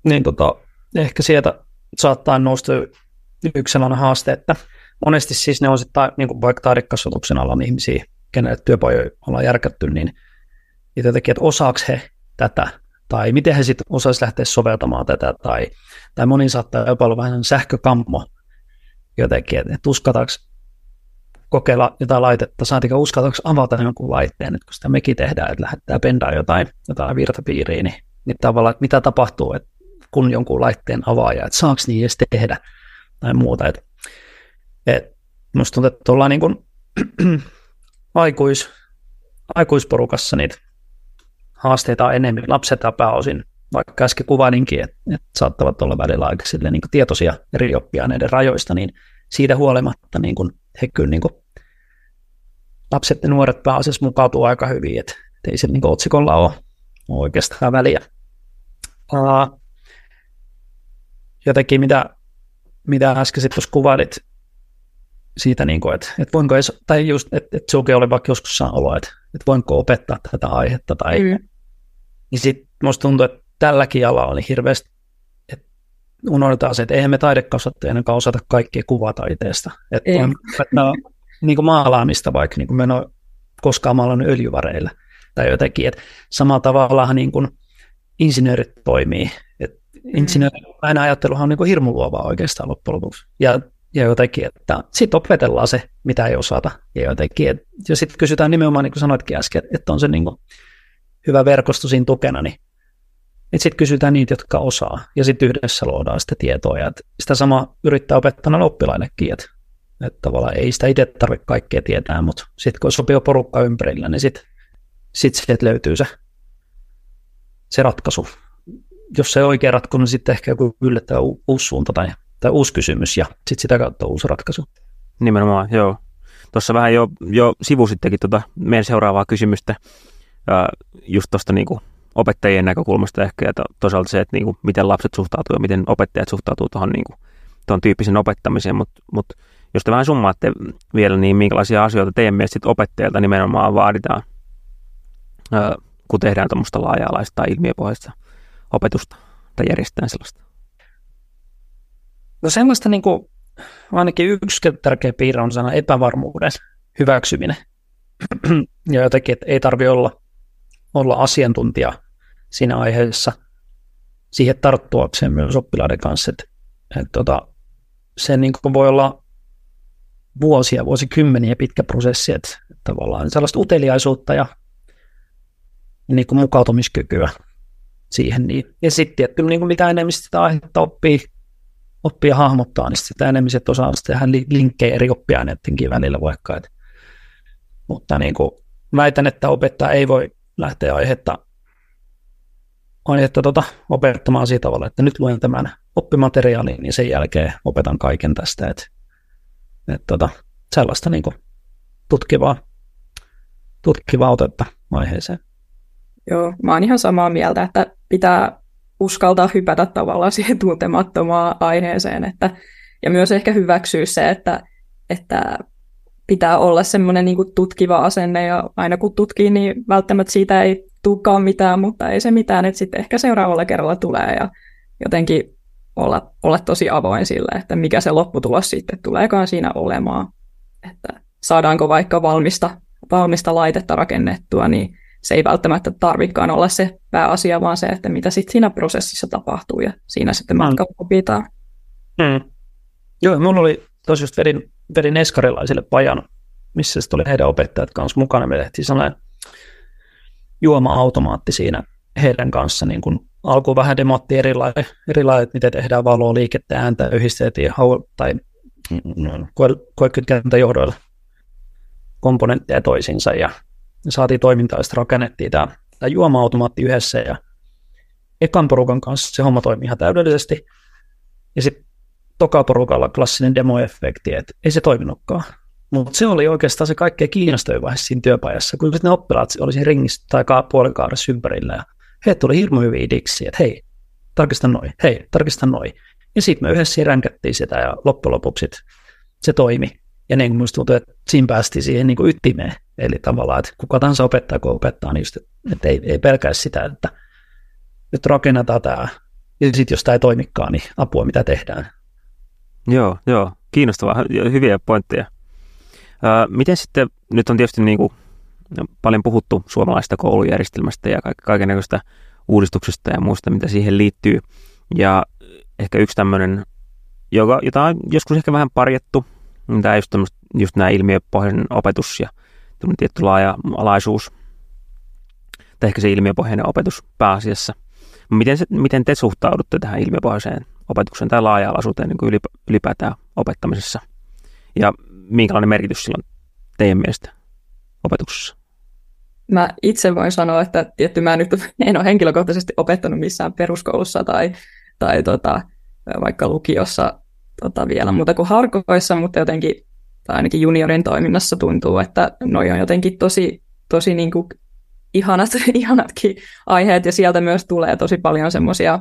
Speaker 5: niin tota, ehkä sieltä saattaa nousta yksi sellainen haaste, että monesti siis ne on sitten niin kuin vaikka taidekasvatuksen alan ihmisiä, kenelle työpajoja ollaan järkätty, niin jotenkin, että osaako he tätä, tai miten he sitten osaisivat lähteä soveltamaan tätä, tai, tai moni saattaa jopa olla vähän sähkökammo jotenkin, että, että uskataanko kokeilla jotain laitetta, saatika uskataanko avata jonkun laitteen, että kun sitä mekin tehdään, että lähettää pendaa jotain, jotain virtapiiriin, niin, niin tavallaan, että mitä tapahtuu, että kun jonkun laitteen avaaja, että saako niin edes tehdä tai muuta. Et, et musta tuntuu, että ollaan niin kuin aikuis, aikuisporukassa niitä haasteita on enemmän. Lapset pääosin, vaikka äsken kuvailinkin, että, että saattavat olla välillä aika sille, niin kuin tietoisia eri oppiaineiden rajoista, niin siitä huolimatta niin kuin he kyllä niin kuin, lapset ja nuoret pääasiassa mukautuu aika hyvin, että ei se niin otsikolla ole, oikeastaan väliä. Uh, jotenkin mitä, mitä äsken sitten kuvailit siitä, niin kuin, että, että voinko edes, tai just, että, että suke oli vaikka joskus olo, että, että voinko opettaa tätä aihetta, tai, mm. niin sitten musta tuntuu, että tälläkin alalla oli hirveästi, että unohdetaan se, että eihän me taidekasvattajana osata kaikkia kuvataiteesta, että on opettaa niin kuin maalaamista vaikka, niin kuin me en ole koskaan maalannut öljyvareilla, tai jotenkin, että samalla tavalla niin kuin insinöörit toimii, Mm. insinöörin ajatteluhan on niin kuin hirmu luovaa oikeastaan loppujen lopuksi. Ja, ja jotenkin, että sitten opetellaan se, mitä ei osata. Ja jotenkin, että jos sitten kysytään nimenomaan, niin kuin sanoitkin äsken, että on se niin kuin hyvä verkosto siinä tukena, niin sitten kysytään niitä, jotka osaa, ja sitten yhdessä luodaan sitä tietoa, ja sitä sama yrittää opettaa oppilaillekin, että, että tavallaan ei sitä itse tarvitse kaikkea tietää, mutta sitten kun sopii porukka ympärillä, niin sitten sit sieltä löytyy se, se ratkaisu jos se ei oikea ratkaisu, niin sitten ehkä joku yllättävä uusi suunta tai, tai uusi kysymys ja sitten sitä kautta uusi ratkaisu.
Speaker 1: Nimenomaan, joo. Tuossa vähän jo, jo sivusittekin tuota meidän seuraavaa kysymystä just tuosta niin opettajien näkökulmasta ehkä ja to, toisaalta se, että niin kuin, miten lapset suhtautuu ja miten opettajat suhtautuu tuohon niin tuon tyyppisen opettamiseen, mutta mut, jos te vähän summaatte vielä, niin minkälaisia asioita teidän mielestä opettajilta nimenomaan vaaditaan, kun tehdään tuommoista laaja-alaista tai ilmiöpohjaista opetusta tai järjestetään sellaista?
Speaker 5: No sellaista niin kuin, ainakin yksi tärkeä piirre on sana epävarmuuden hyväksyminen. ja jotenkin, että ei tarvi olla, olla asiantuntija siinä aiheessa siihen tarttuakseen myös oppilaiden kanssa. Että, että tota, se niin voi olla vuosia, vuosikymmeniä pitkä prosessi, että tavallaan sellaista uteliaisuutta ja niin kuin mukautumiskykyä siihen. Niin. Ja sitten, että niin kuin mitä enemmän sitä aihetta oppii, oppii ja hahmottaa, niin sitä enemmän se osaa tehdä linkkejä eri oppiaineidenkin välillä vaikka. Että. Mutta niin kuin, väitän, että opettaja ei voi lähteä aihetta, aihetta tota, opettamaan sillä tavalla, että nyt luen tämän oppimateriaalin, niin sen jälkeen opetan kaiken tästä. Että, että tota, sellaista niin kuin, tutkivaa, tutkivaa otetta aiheeseen.
Speaker 4: Joo, mä oon ihan samaa mieltä, että pitää uskaltaa hypätä tavallaan siihen tuntemattomaan aiheeseen, että, ja myös ehkä hyväksyä se, että, että pitää olla semmoinen niin tutkiva asenne, ja aina kun tutkii, niin välttämättä siitä ei tulekaan mitään, mutta ei se mitään, että sitten ehkä seuraavalla kerralla tulee, ja jotenkin olla, olla tosi avoin sille, että mikä se lopputulos sitten tuleekaan siinä olemaan, että saadaanko vaikka valmista, valmista laitetta rakennettua, niin se ei välttämättä tarvikaan olla se pääasia, vaan se, että mitä sitten siinä prosessissa tapahtuu ja siinä sitten matka opitaan.
Speaker 5: Mm. Joo, minulla oli tosiaan just vedin, vedin eskarilaisille pajan, missä sitten oli heidän opettajat kanssa mukana. Me tehtiin sellainen juoma-automaatti siinä heidän kanssa, niin kun alkuun vähän demotti erilainen, erilainen, miten tehdään valoa, liikettä, ääntä, yhdistettiin tai mm, koekytkentäjohdoilla komponentteja toisiinsa ja saatiin toimintaa ja sitten rakennettiin tämä, tämä juoma-automaatti yhdessä ja ekan porukan kanssa se homma toimi ihan täydellisesti. Ja sitten toka porukalla klassinen demoefekti, että ei se toiminutkaan. Mutta se oli oikeastaan se kaikkein kiinnostavin vaihe siinä työpajassa, kun ne oppilaat oli siinä ringissä tai puolikaudessa ympärillä ja he tuli hirmu hyviä diksi, että hei, tarkista noin, hei, tarkista noin. Ja sitten me yhdessä ränkättiin sitä ja loppujen lopuksi se toimi. Ja niin kuin tuntuu, että siinä päästiin siihen niin kuin ytimeen. Eli tavallaan, että kuka tahansa opettaa, kun opettaa, niin just, että ei, ei pelkää sitä, että nyt rakennetaan tämä. Ja sitten jos tämä ei toimikaan, niin apua, mitä tehdään.
Speaker 1: Joo, joo. Kiinnostavaa. Hyviä pointteja. miten sitten, nyt on tietysti niin kuin paljon puhuttu suomalaisesta koulujärjestelmästä ja kaikenlaista uudistuksesta ja muusta, mitä siihen liittyy. Ja ehkä yksi tämmöinen, joka, jota on joskus ehkä vähän parjattu, tämä just, just nämä ilmiöpohjainen opetus ja tietty laaja-alaisuus, tai ehkä se ilmiöpohjainen opetus pääasiassa. Miten, se, miten te suhtaudutte tähän ilmiöpohjaiseen opetukseen tai laaja-alaisuuteen niin ylipäätään opettamisessa? Ja minkälainen merkitys sillä on teidän mielestä opetuksessa?
Speaker 4: Mä itse voin sanoa, että tietty mä nyt en ole henkilökohtaisesti opettanut missään peruskoulussa tai, tai tota, vaikka lukiossa tota, vielä muuta kuin harkoissa, mutta jotenkin, tai ainakin juniorin toiminnassa tuntuu, että noi on jotenkin tosi, tosi niin kuin ihanat, ihanatkin aiheet, ja sieltä myös tulee tosi paljon semmoisia,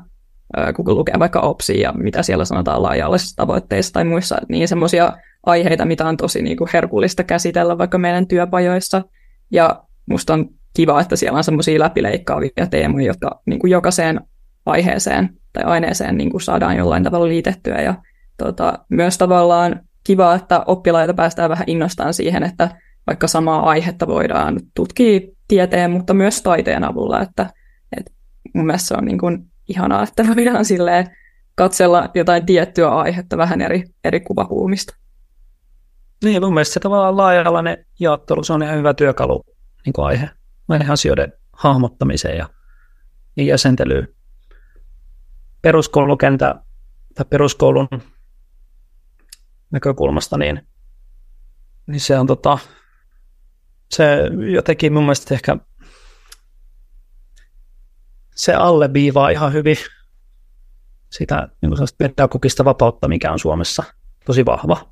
Speaker 4: kun lukee vaikka OPSia ja mitä siellä sanotaan laaja tavoitteissa tai muissa, niin semmoisia aiheita, mitä on tosi niin kuin herkullista käsitellä vaikka meidän työpajoissa, ja musta on kiva, että siellä on semmoisia läpileikkaavia teemoja, jotka niin kuin jokaiseen aiheeseen tai aineeseen niin kuin saadaan jollain tavalla liitettyä, ja tota, myös tavallaan kiva, että oppilaita päästään vähän innostaan siihen, että vaikka samaa aihetta voidaan tutkia tieteen, mutta myös taiteen avulla, että, että mun mielestä se on niin kuin ihanaa, että voidaan silleen katsella jotain tiettyä aihetta vähän eri, eri kuvakulmista.
Speaker 5: Niin, mun mielestä se tavallaan laaja-alainen jaottelu, se on ihan hyvä työkalu niin kuin aihe näiden asioiden hahmottamiseen ja, ja jäsentelyyn. Peruskoulukentä tai peruskoulun näkökulmasta, niin, niin se on tota, se jotenkin mun mielestä ehkä se alleviivaa ihan hyvin sitä niin kuin pedagogista vapautta, mikä on Suomessa tosi vahva.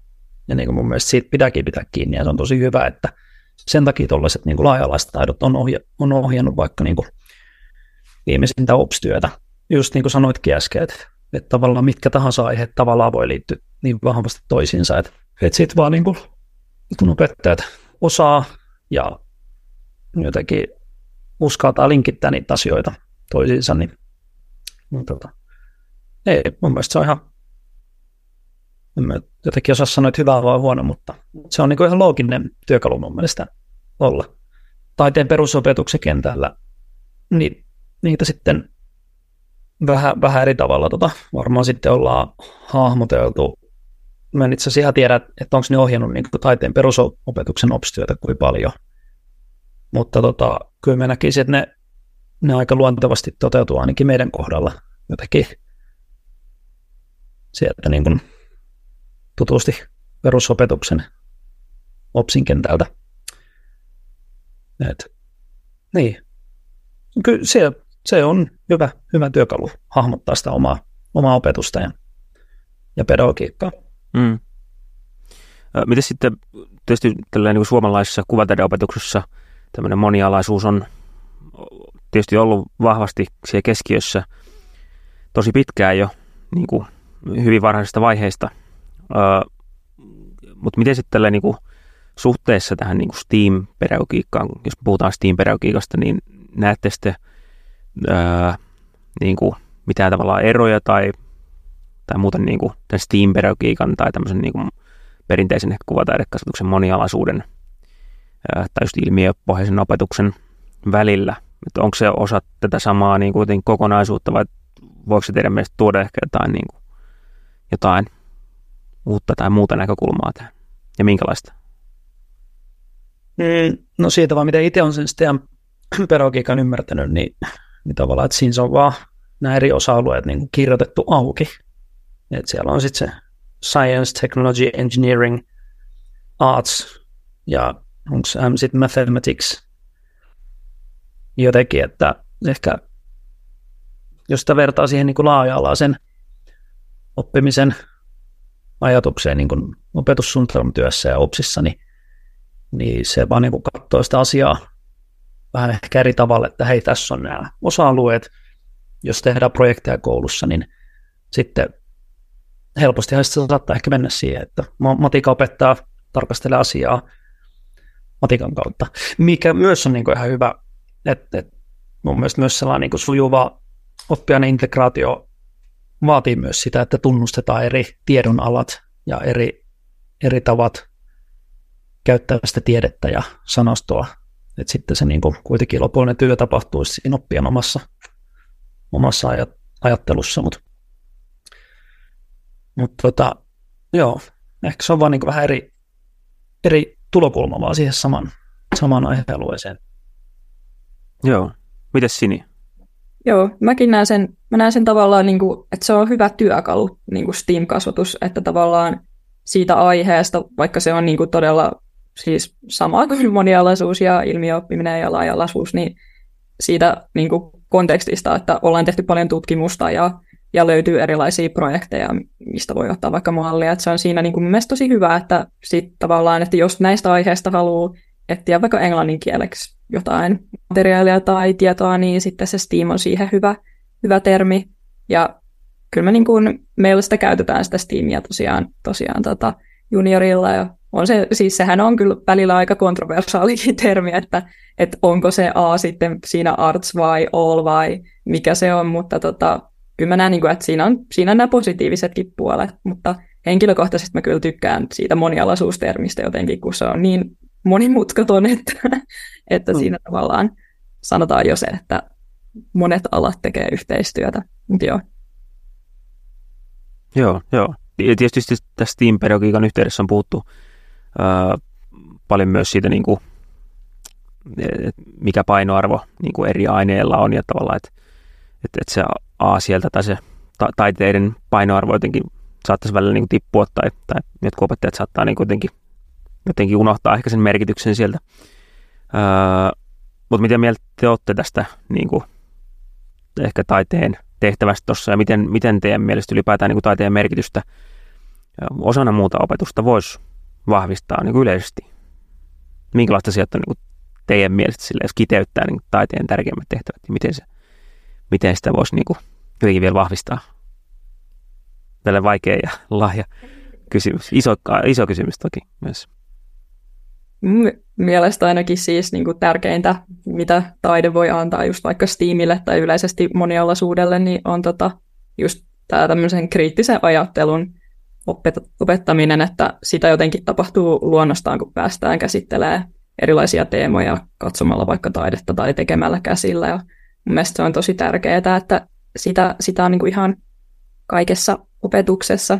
Speaker 5: Ja niin kuin mun mielestä siitä pitääkin pitää kiinni, ja se on tosi hyvä, että sen takia tuollaiset niin laajalaiset taidot on, ohja, on ohjannut vaikka niin kuin viimeisintä OPS-työtä. Just niin kuin sanoitkin äsken, että, että tavallaan mitkä tahansa aiheet tavallaan voi liittyä niin vahvasti toisiinsa, että, että sitten vaan niin kuin, kun opettajat osaa ja jotenkin uskaltaa linkittää niitä asioita toisiinsa, niin, niin tota, ei, mun mielestä se on ihan, en mä jotenkin osaa sanoa, että hyvä vai huono, mutta se on niin kuin ihan looginen työkalu mun mielestä olla. Taiteen perusopetuksen kentällä, niin niitä sitten vähän, vähän eri tavalla tota, varmaan sitten ollaan hahmoteltu. Mä en itse asiassa ihan tiedä, että onko ne ohjannut niin taiteen perusopetuksen opistyötä kuin paljon. Mutta tota, kyllä mä näkisin, että ne, ne aika luontevasti toteutuu ainakin meidän kohdalla jotenkin sieltä niin kuin tutusti perusopetuksen OPSin kentältä. Et, niin. Kyllä se, se on hyvä, hyvä työkalu hahmottaa sitä omaa, omaa opetusta ja, ja pedagogiikkaa. Mm.
Speaker 1: Miten sitten tietysti niin suomalaisessa kuvataideopetuksessa tämmöinen monialaisuus on tietysti ollut vahvasti siellä keskiössä tosi pitkään jo niin kuin hyvin varhaisesta vaiheesta. Öö, Mutta miten sitten tällä niin kuin suhteessa tähän niin kuin Steam-pedagogiikkaan, jos puhutaan Steam-pedagogiikasta, niin näette sitten öö, niin kuin mitään tavallaan eroja tai, tai muuten niin kuin tämän Steam-pedagogiikan tai tämmöisen niin kuin perinteisen kuvataidekasvatuksen monialaisuuden öö, tai just ilmiöpohjaisen opetuksen välillä. Että onko se osa tätä samaa niin kuin kokonaisuutta vai voiko se teidän mielestä tuoda ehkä jotain, niin kuin, jotain uutta tai muuta näkökulmaa tähän? Ja minkälaista?
Speaker 5: Mm, no siitä vaan, miten itse on sen sitten pedagogiikan ymmärtänyt, niin, niin tavallaan, että siinä on vaan nämä eri osa-alueet niin kuin kirjoitettu auki. Et siellä on sitten se science, technology, engineering, arts ja onko sitten mathematics jotenkin, että ehkä jos sitä vertaa siihen niin kuin laaja-alaisen oppimisen ajatukseen niin kuin opetussuunnitelmatyössä ja OPSissa, niin, niin se vaan niin kuin katsoo sitä asiaa vähän ehkä eri tavalla, että hei, tässä on nämä osa-alueet, jos tehdään projekteja koulussa, niin sitten helposti se saattaa ehkä mennä siihen, että matika opettaa, tarkastelee asiaa matikan kautta, mikä myös on niin kuin ihan hyvä, että, että mun mielestä myös sellainen niin kuin sujuva oppiaine integraatio vaatii myös sitä, että tunnustetaan eri tiedonalat ja eri, eri tavat käyttää sitä tiedettä ja sanastoa. Että sitten se niin kuin kuitenkin lopullinen työ tapahtuisi siinä oppijan omassa, omassa ajattelussa. Mutta mut tota, joo, ehkä se on vaan niin kuin vähän eri, eri tulokulma vaan siihen saman, samaan aihealueeseen.
Speaker 1: Joo. Mites Sini?
Speaker 4: Joo, mäkin näen sen, mä näen sen tavallaan, niin kuin, että se on hyvä työkalu, niin kuin STEAM-kasvatus, että tavallaan siitä aiheesta, vaikka se on niin kuin todella siis sama kuin monialaisuus ja ilmiöoppiminen ja laajalaisuus, niin siitä niin kuin kontekstista, että ollaan tehty paljon tutkimusta ja, ja löytyy erilaisia projekteja, mistä voi ottaa vaikka mallia. Että se on siinä niin kuin mielestäni tosi hyvä, että sit tavallaan, että jos näistä aiheista haluaa etsiä vaikka englannin kieleksi jotain materiaalia tai tietoa, niin sitten se Steam on siihen hyvä, hyvä termi. Ja kyllä me niin kuin, meillä sitä käytetään sitä Steamia tosiaan, tosiaan tota juniorilla ja on se, siis sehän on kyllä välillä aika kontroversaalikin termi, että, että onko se A sitten siinä arts vai all vai mikä se on, mutta tota, kyllä mä näen, niin kuin, että siinä on, siinä on nämä positiivisetkin puolet, mutta henkilökohtaisesti mä kyllä tykkään siitä monialaisuustermistä jotenkin, kun se on niin monimutkaton, että, että mm. siinä tavallaan sanotaan jo se, että monet alat tekee yhteistyötä. Mutta joo.
Speaker 1: Joo, joo. Tietysti tässä Steam-pedagogiikan yhteydessä on puhuttu ää, paljon myös siitä, niin kuin, mikä painoarvo niin kuin eri aineilla on ja tavallaan, että, että, että se A sieltä tai se ta- taiteiden painoarvo jotenkin saattaisi välillä niin kuin tippua tai, tai jotkut opettajat saattaa niin jotenkin jotenkin unohtaa ehkä sen merkityksen sieltä. Öö, mutta miten mieltä te olette tästä niin kuin, ehkä taiteen tehtävästä tuossa ja miten, miten teidän mielestä ylipäätään niin kuin taiteen merkitystä osana muuta opetusta voisi vahvistaa niin kuin yleisesti? Minkälaista sieltä niin kuin teidän mielestä sille, jos kiteyttää niin taiteen tärkeimmät tehtävät, niin miten, se, miten sitä voisi niin kuin, jotenkin vielä vahvistaa? Tällä vaikea ja lahja kysymys. Iso, iso kysymys toki myös
Speaker 4: mielestä ainakin siis niin kuin tärkeintä, mitä taide voi antaa just vaikka Steamille tai yleisesti monialaisuudelle, niin on tota, just tämä tämmöisen kriittisen ajattelun opet- opettaminen, että sitä jotenkin tapahtuu luonnostaan, kun päästään käsittelemään erilaisia teemoja katsomalla vaikka taidetta tai tekemällä käsillä. Ja mun mielestä se on tosi tärkeää, että sitä, sitä on niin kuin ihan kaikessa opetuksessa.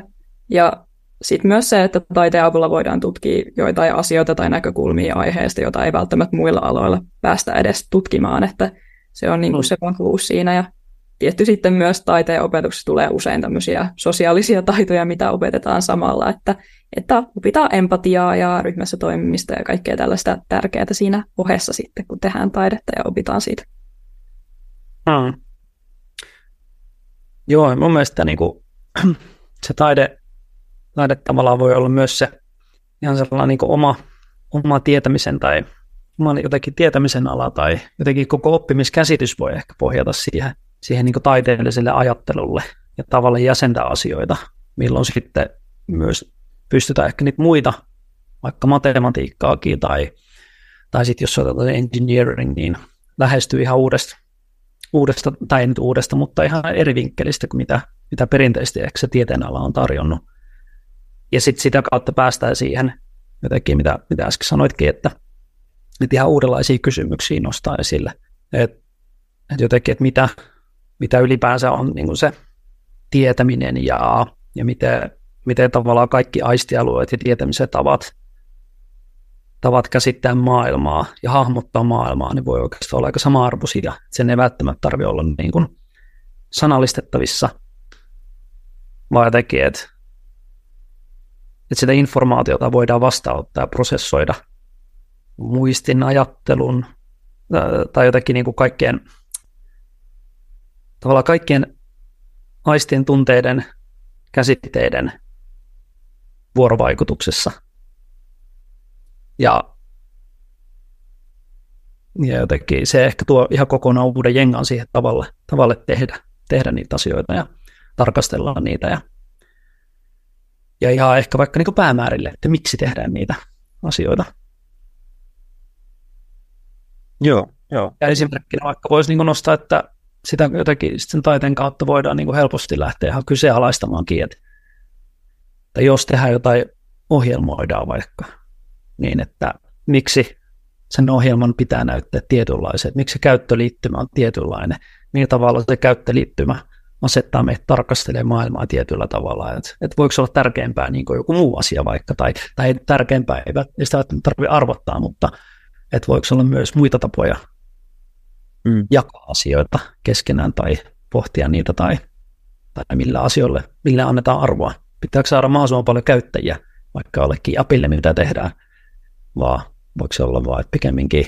Speaker 4: Ja sitten myös se, että taiteen avulla voidaan tutkia joitain asioita tai näkökulmia aiheesta, jota ei välttämättä muilla aloilla päästä edes tutkimaan, että se on niin kuin se vahvuus siinä. Ja tietty sitten myös taiteen opetuksessa tulee usein tämmöisiä sosiaalisia taitoja, mitä opetetaan samalla, että, että opitaan empatiaa ja ryhmässä toimimista ja kaikkea tällaista tärkeää siinä ohessa sitten, kun tehdään taidetta ja opitaan siitä.
Speaker 5: Hmm. Joo, mun mielestä niin kuin, se taide, taide tavallaan voi olla myös se ihan sellainen niin oma, oma tietämisen tai oma jotenkin tietämisen ala tai jotenkin koko oppimiskäsitys voi ehkä pohjata siihen, siihen niin taiteelliselle ajattelulle ja tavallaan jäsentää asioita, milloin sitten myös pystytään ehkä niitä muita, vaikka matematiikkaakin tai, tai sitten jos otetaan engineering, niin lähestyy ihan uudesta, uudesta, tai ei nyt uudesta, mutta ihan eri vinkkelistä kuin mitä, mitä perinteisesti ehkä se tieteenala on tarjonnut. Ja sitten sitä kautta päästään siihen jotenkin, mitä, mitä äsken sanoitkin, että, että ihan uudenlaisia kysymyksiä nostaa esille. Että et jotenkin, että mitä, mitä ylipäänsä on niin se tietäminen ja, ja miten, miten tavallaan kaikki aistialueet ja tietämisen tavat, tavat käsittää maailmaa ja hahmottaa maailmaa, niin voi oikeastaan olla aika sama-arvoisia. Sen ei välttämättä tarvitse olla niin kuin sanallistettavissa, vaan jotenkin, että, että sitä informaatiota voidaan vastaanottaa ja prosessoida muistin, ajattelun tai jotenkin niin kuin kaikkien tavallaan kaikkien aistien tunteiden, käsitteiden vuorovaikutuksessa. Ja, ja jotenkin se ehkä tuo ihan kokonaan uuden jengan siihen tavalle, tavalle tehdä, tehdä niitä asioita ja tarkastella niitä ja, ja ihan ehkä vaikka niin päämäärille, että miksi tehdään niitä asioita.
Speaker 1: Joo, joo.
Speaker 5: Ja esimerkkinä vaikka voisi niin nostaa, että sitä jotenkin sen taiteen kautta voidaan niin helposti lähteä ihan kyseenalaistamaan että, että jos tehdään jotain, ohjelmoidaan vaikka, niin että miksi sen ohjelman pitää näyttää tietynlaiset, miksi se käyttöliittymä on tietynlainen, millä tavalla se käyttöliittymä asettaa meitä tarkastelemaan maailmaa tietyllä tavalla, että, että voiko se olla tärkeämpää niin kuin joku muu asia vaikka, tai, tai tärkeämpää, ei, ei sitä tarvitse arvottaa, mutta että voiko olla myös muita tapoja mm. jakaa asioita keskenään tai pohtia niitä tai, tai millä asioille, millä annetaan arvoa. Pitääkö saada mahdollisimman paljon käyttäjiä, vaikka jollekin apille, mitä tehdään, vaan voiko se olla vaan, että pikemminkin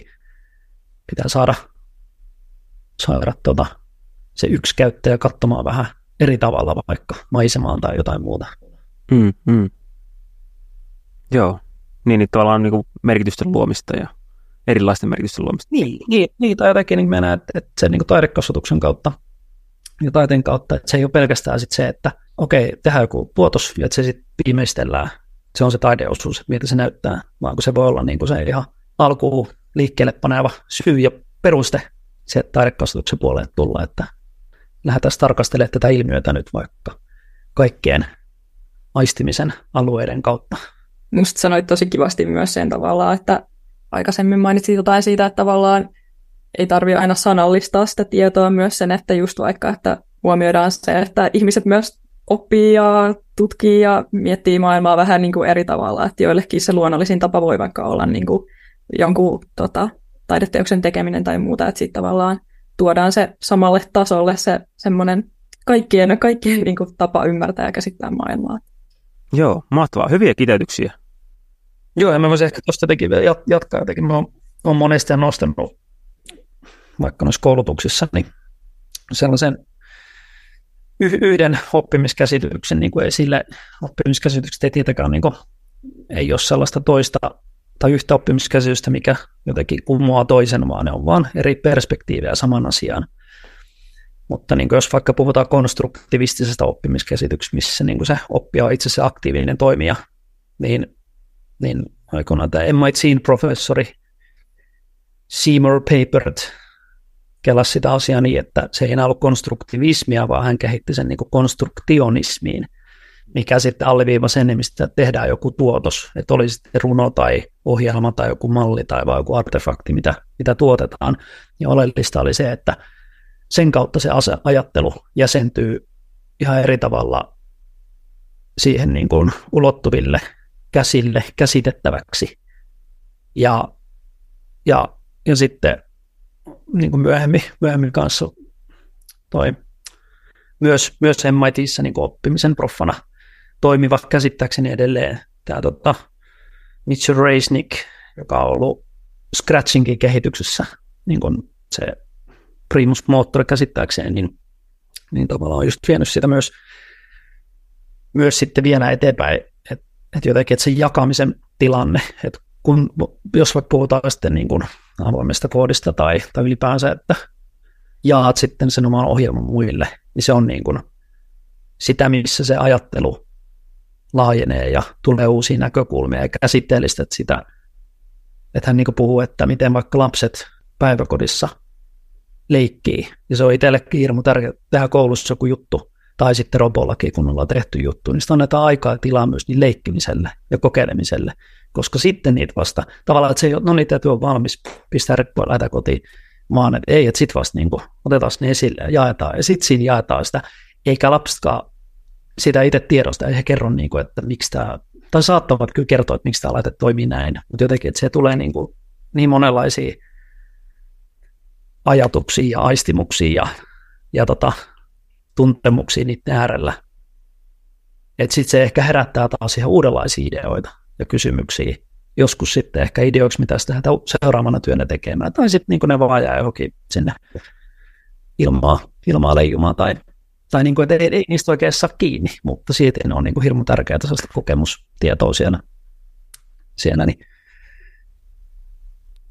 Speaker 5: pitää saada, saada tuota, se yksi käyttäjä katsomaan vähän eri tavalla vaikka maisemaan tai jotain muuta.
Speaker 1: Mm, mm. Joo, niin, niin tavallaan niin kuin merkitysten luomista ja erilaisten merkitysten luomista.
Speaker 5: Niin, niin, niin tai jotenkin niin mennään, että, että se niin taidekasvatuksen kautta ja taiteen kautta, että se ei ole pelkästään sit se, että okei, tehdään joku tuotos ja että se sitten viimeistellään. Se on se taideosuus, että miltä se näyttää, vaan kun se voi olla niin kuin se ihan alkuun liikkeelle paneva syy ja peruste se taidekasvatuksen puolelle tulla, että lähdetään tarkastelemaan tätä ilmiötä nyt vaikka kaikkien aistimisen alueiden kautta.
Speaker 4: Musta sanoit tosi kivasti myös sen tavallaan, että aikaisemmin mainitsit jotain siitä, että tavallaan ei tarvitse aina sanallistaa sitä tietoa myös sen, että just vaikka, että huomioidaan se, että ihmiset myös oppii ja tutkii ja miettii maailmaa vähän niin kuin eri tavalla, että joillekin se luonnollisin tapa voi vaikka olla niin kuin jonkun tota, taideteoksen tekeminen tai muuta, että sitten tavallaan tuodaan se samalle tasolle se semmoinen kaikkien, kaikkien niin kuin tapa ymmärtää ja käsittää maailmaa.
Speaker 1: Joo, mahtavaa. Hyviä kiteytyksiä.
Speaker 5: Joo, ja mä voisin ehkä tuosta jotenkin vielä jatkaa jotenkin. Mä oon monesti nostanut vaikka noissa koulutuksissa, niin sellaisen yhden oppimiskäsityksen niin kuin esille. Oppimiskäsitykset ei tietenkään niin kuin, ei ole sellaista toista tai yhtä oppimiskäsitystä, mikä jotenkin kumoaa toisen, vaan ne on vain eri perspektiivejä saman asiaan. Mutta niin jos vaikka puhutaan konstruktivistisesta oppimiskäsityksestä, missä niin se oppija on itse asiassa aktiivinen toimija, niin niin aikoinaan tämä MITin-professori Seymour Papert kelasi sitä asiaa niin, että se ei enää ollut konstruktivismia, vaan hän kehitti sen niin kuin konstruktionismiin. Mikä sitten alleviiva sen, mistä tehdään joku tuotos, että oli sitten runo tai ohjelma tai joku malli tai vai joku artefakti, mitä, mitä tuotetaan. Ja oleellista oli se, että sen kautta se ajattelu jäsentyy ihan eri tavalla siihen niin kuin ulottuville käsille käsitettäväksi. Ja, ja, ja sitten niin kuin myöhemmin, myöhemmin kanssa toi, myös, myös MITissä niin oppimisen proffana toimiva käsittääkseni edelleen tämä tota, Mitchell Reisnick, joka on ollut Scratchinkin kehityksessä niin kuin se primus moottori käsittääkseen, niin, niin tavallaan on just vienyt sitä myös, myös sitten vielä eteenpäin, että et jotenkin, että se jakamisen tilanne, että kun, jos vaikka puhutaan sitten niin kuin avoimesta koodista tai, tai ylipäänsä, että jaat sitten sen oman ohjelman muille, niin se on niin kuin sitä, missä se ajattelu laajenee ja tulee uusia näkökulmia ja käsitteellistät sitä. Että hän niin puhuu, että miten vaikka lapset päiväkodissa leikkii. Ja se on itsellekin hirmu tärkeää tehdä koulussa joku juttu, tai sitten robollakin, kun ollaan tehty juttu, niin sitä annetaan aikaa ja tilaa myös niin leikkimiselle ja kokeilemiselle, koska sitten niitä vasta, tavallaan, että se ei ole, no niin, täytyy olla valmis, pistää reppoa, lähteä kotiin, vaan että ei, että sitten vasta niin kuin, otetaan ne esille ja jaetaan, ja sitten siinä jaetaan sitä, eikä lapsetkaan sitä itse tiedosta, ei he kerro, niin kuin, että miksi tämä, tai saattavat kyllä kertoa, että miksi tämä laite toimii näin, mutta jotenkin, että se tulee niin, kuin, niin monenlaisia ajatuksia ja aistimuksia ja, ja tota, tuntemuksia niiden äärellä. Että sitten se ehkä herättää taas ihan uudenlaisia ideoita ja kysymyksiä. Joskus sitten ehkä ideoiksi, mitä sitä seuraavana työnä tekemään. Tai sitten niin ne vaan jää johonkin sinne ilmaa, ilmaa leijumaan. Tai, tai niin kuin, että ei, ei, niistä oikein saa kiinni, mutta siitä ne on niin kuin hirmu tärkeää sellaista kokemustietoa siellä. siellä niin.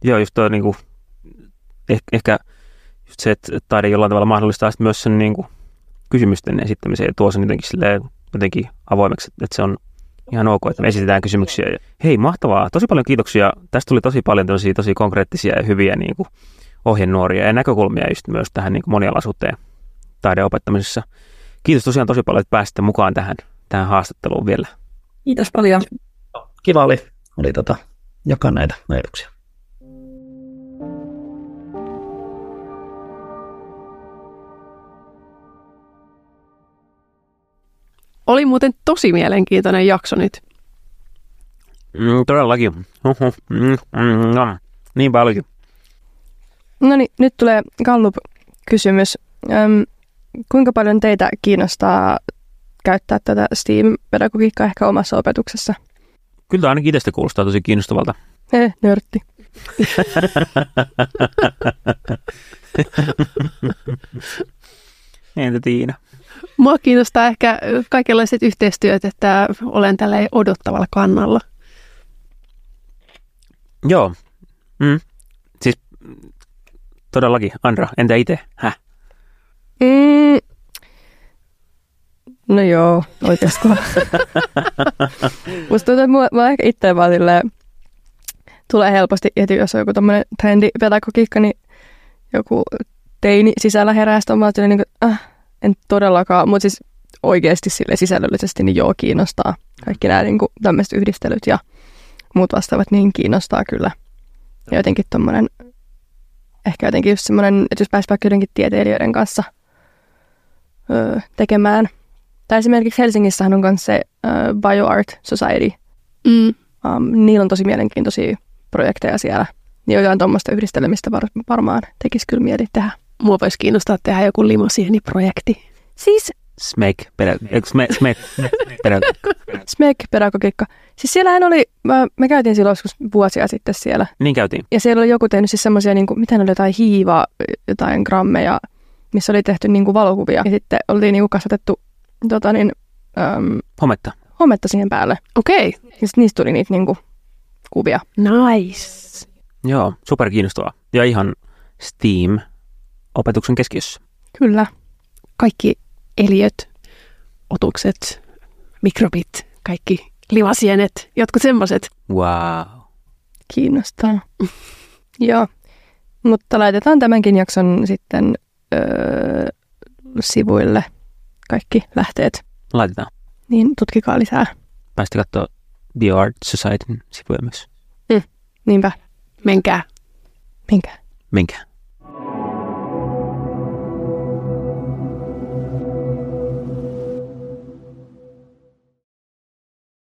Speaker 1: Joo, just toi niin kuin ehkä, ehkä just se, että taide jollain tavalla mahdollistaa myös sen niin kuin kysymysten esittämisen ja tuo sen jotenkin, silleen, jotenkin avoimeksi, että se on ihan ok, että me esitetään kysymyksiä. Hei, mahtavaa. Tosi paljon kiitoksia. Tästä tuli tosi paljon tosi, tosi konkreettisia ja hyviä niin kuin, ohjenuoria ja näkökulmia just myös tähän niin kuin monialaisuuteen taideopettamisessa. Kiitos tosiaan tosi paljon, että pääsitte mukaan tähän, tähän haastatteluun vielä.
Speaker 4: Kiitos paljon.
Speaker 5: Kiva oli, oli tota, jakaa näitä ajatuksia.
Speaker 3: Oli muuten tosi mielenkiintoinen jakso nyt.
Speaker 1: Mm, todellakin. Mm, mm, no, niin paljon.
Speaker 2: No niin, nyt tulee Gallup-kysymys. Öm, kuinka paljon teitä kiinnostaa käyttää tätä STEAM-pedagogiikkaa ehkä omassa opetuksessa?
Speaker 1: Kyllä ainakin itsestä kuulostaa tosi kiinnostavalta.
Speaker 2: Eh, nörtti.
Speaker 1: Entä Tiina?
Speaker 3: Mua kiinnostaa ehkä kaikenlaiset yhteistyöt, että olen tällä odottavalla kannalla.
Speaker 1: Joo. Mm. Siis todellakin. Andra, entä itse? Häh?
Speaker 2: Mm. No joo, oikeastaan. Musta tuntuu, että mua, mua ehkä itse vaan silleen, tulee helposti heti, jos on joku tämmöinen trendipedagogiikka, niin joku teini sisällä herää, on niin kuin, äh, en todellakaan, mutta siis oikeasti sille sisällöllisesti niin joo kiinnostaa. Kaikki nämä niin kuin, tämmöiset yhdistelyt ja muut vastaavat niin kiinnostaa kyllä. Ja jotenkin tommonen, ehkä jotenkin just semmoinen, että jos pääsi vaikka jotenkin tieteilijöiden kanssa öö, tekemään. Tai esimerkiksi Helsingissä on myös se öö, BioArt Society. Mm. Um, niillä on tosi mielenkiintoisia projekteja siellä. Niin jotain tuommoista yhdistelemistä var- varmaan tekisi kyllä mieli tehdä.
Speaker 3: Mua voisi kiinnostaa tehdä joku limosiiniprojekti.
Speaker 2: Siis
Speaker 1: Smek, perä, smek, smek,
Speaker 2: Smek pedagogiikka. Siis siellähän oli, mä, me käytiin silloin joskus vuosia sitten siellä.
Speaker 1: Niin käytiin.
Speaker 2: Ja siellä oli joku tehnyt siis semmoisia, niin kuin, miten oli jotain hiivaa, jotain grammeja, missä oli tehty niin kuin valokuvia. Ja sitten oltiin niin kuin kasvatettu tota niin, äm,
Speaker 1: hometta.
Speaker 2: hometta siihen päälle.
Speaker 3: Okei. Okay.
Speaker 2: Ja sitten niistä tuli niitä niin kuin, kuvia.
Speaker 3: Nice.
Speaker 1: Joo, super kiinnostavaa. Ja ihan Steam opetuksen keskiössä.
Speaker 2: Kyllä.
Speaker 3: Kaikki eliöt, otukset, mikrobit, kaikki livasienet, jotkut semmoiset.
Speaker 1: Wow.
Speaker 2: Kiinnostaa. Joo, mutta laitetaan tämänkin jakson sitten öö, sivuille kaikki lähteet.
Speaker 1: Laitetaan.
Speaker 2: niin tutkikaa lisää.
Speaker 1: Päästä katsoa BioArt Societyn sivuja myös.
Speaker 2: Niinpä,
Speaker 3: Menkää.
Speaker 2: minkä?
Speaker 1: Menkää.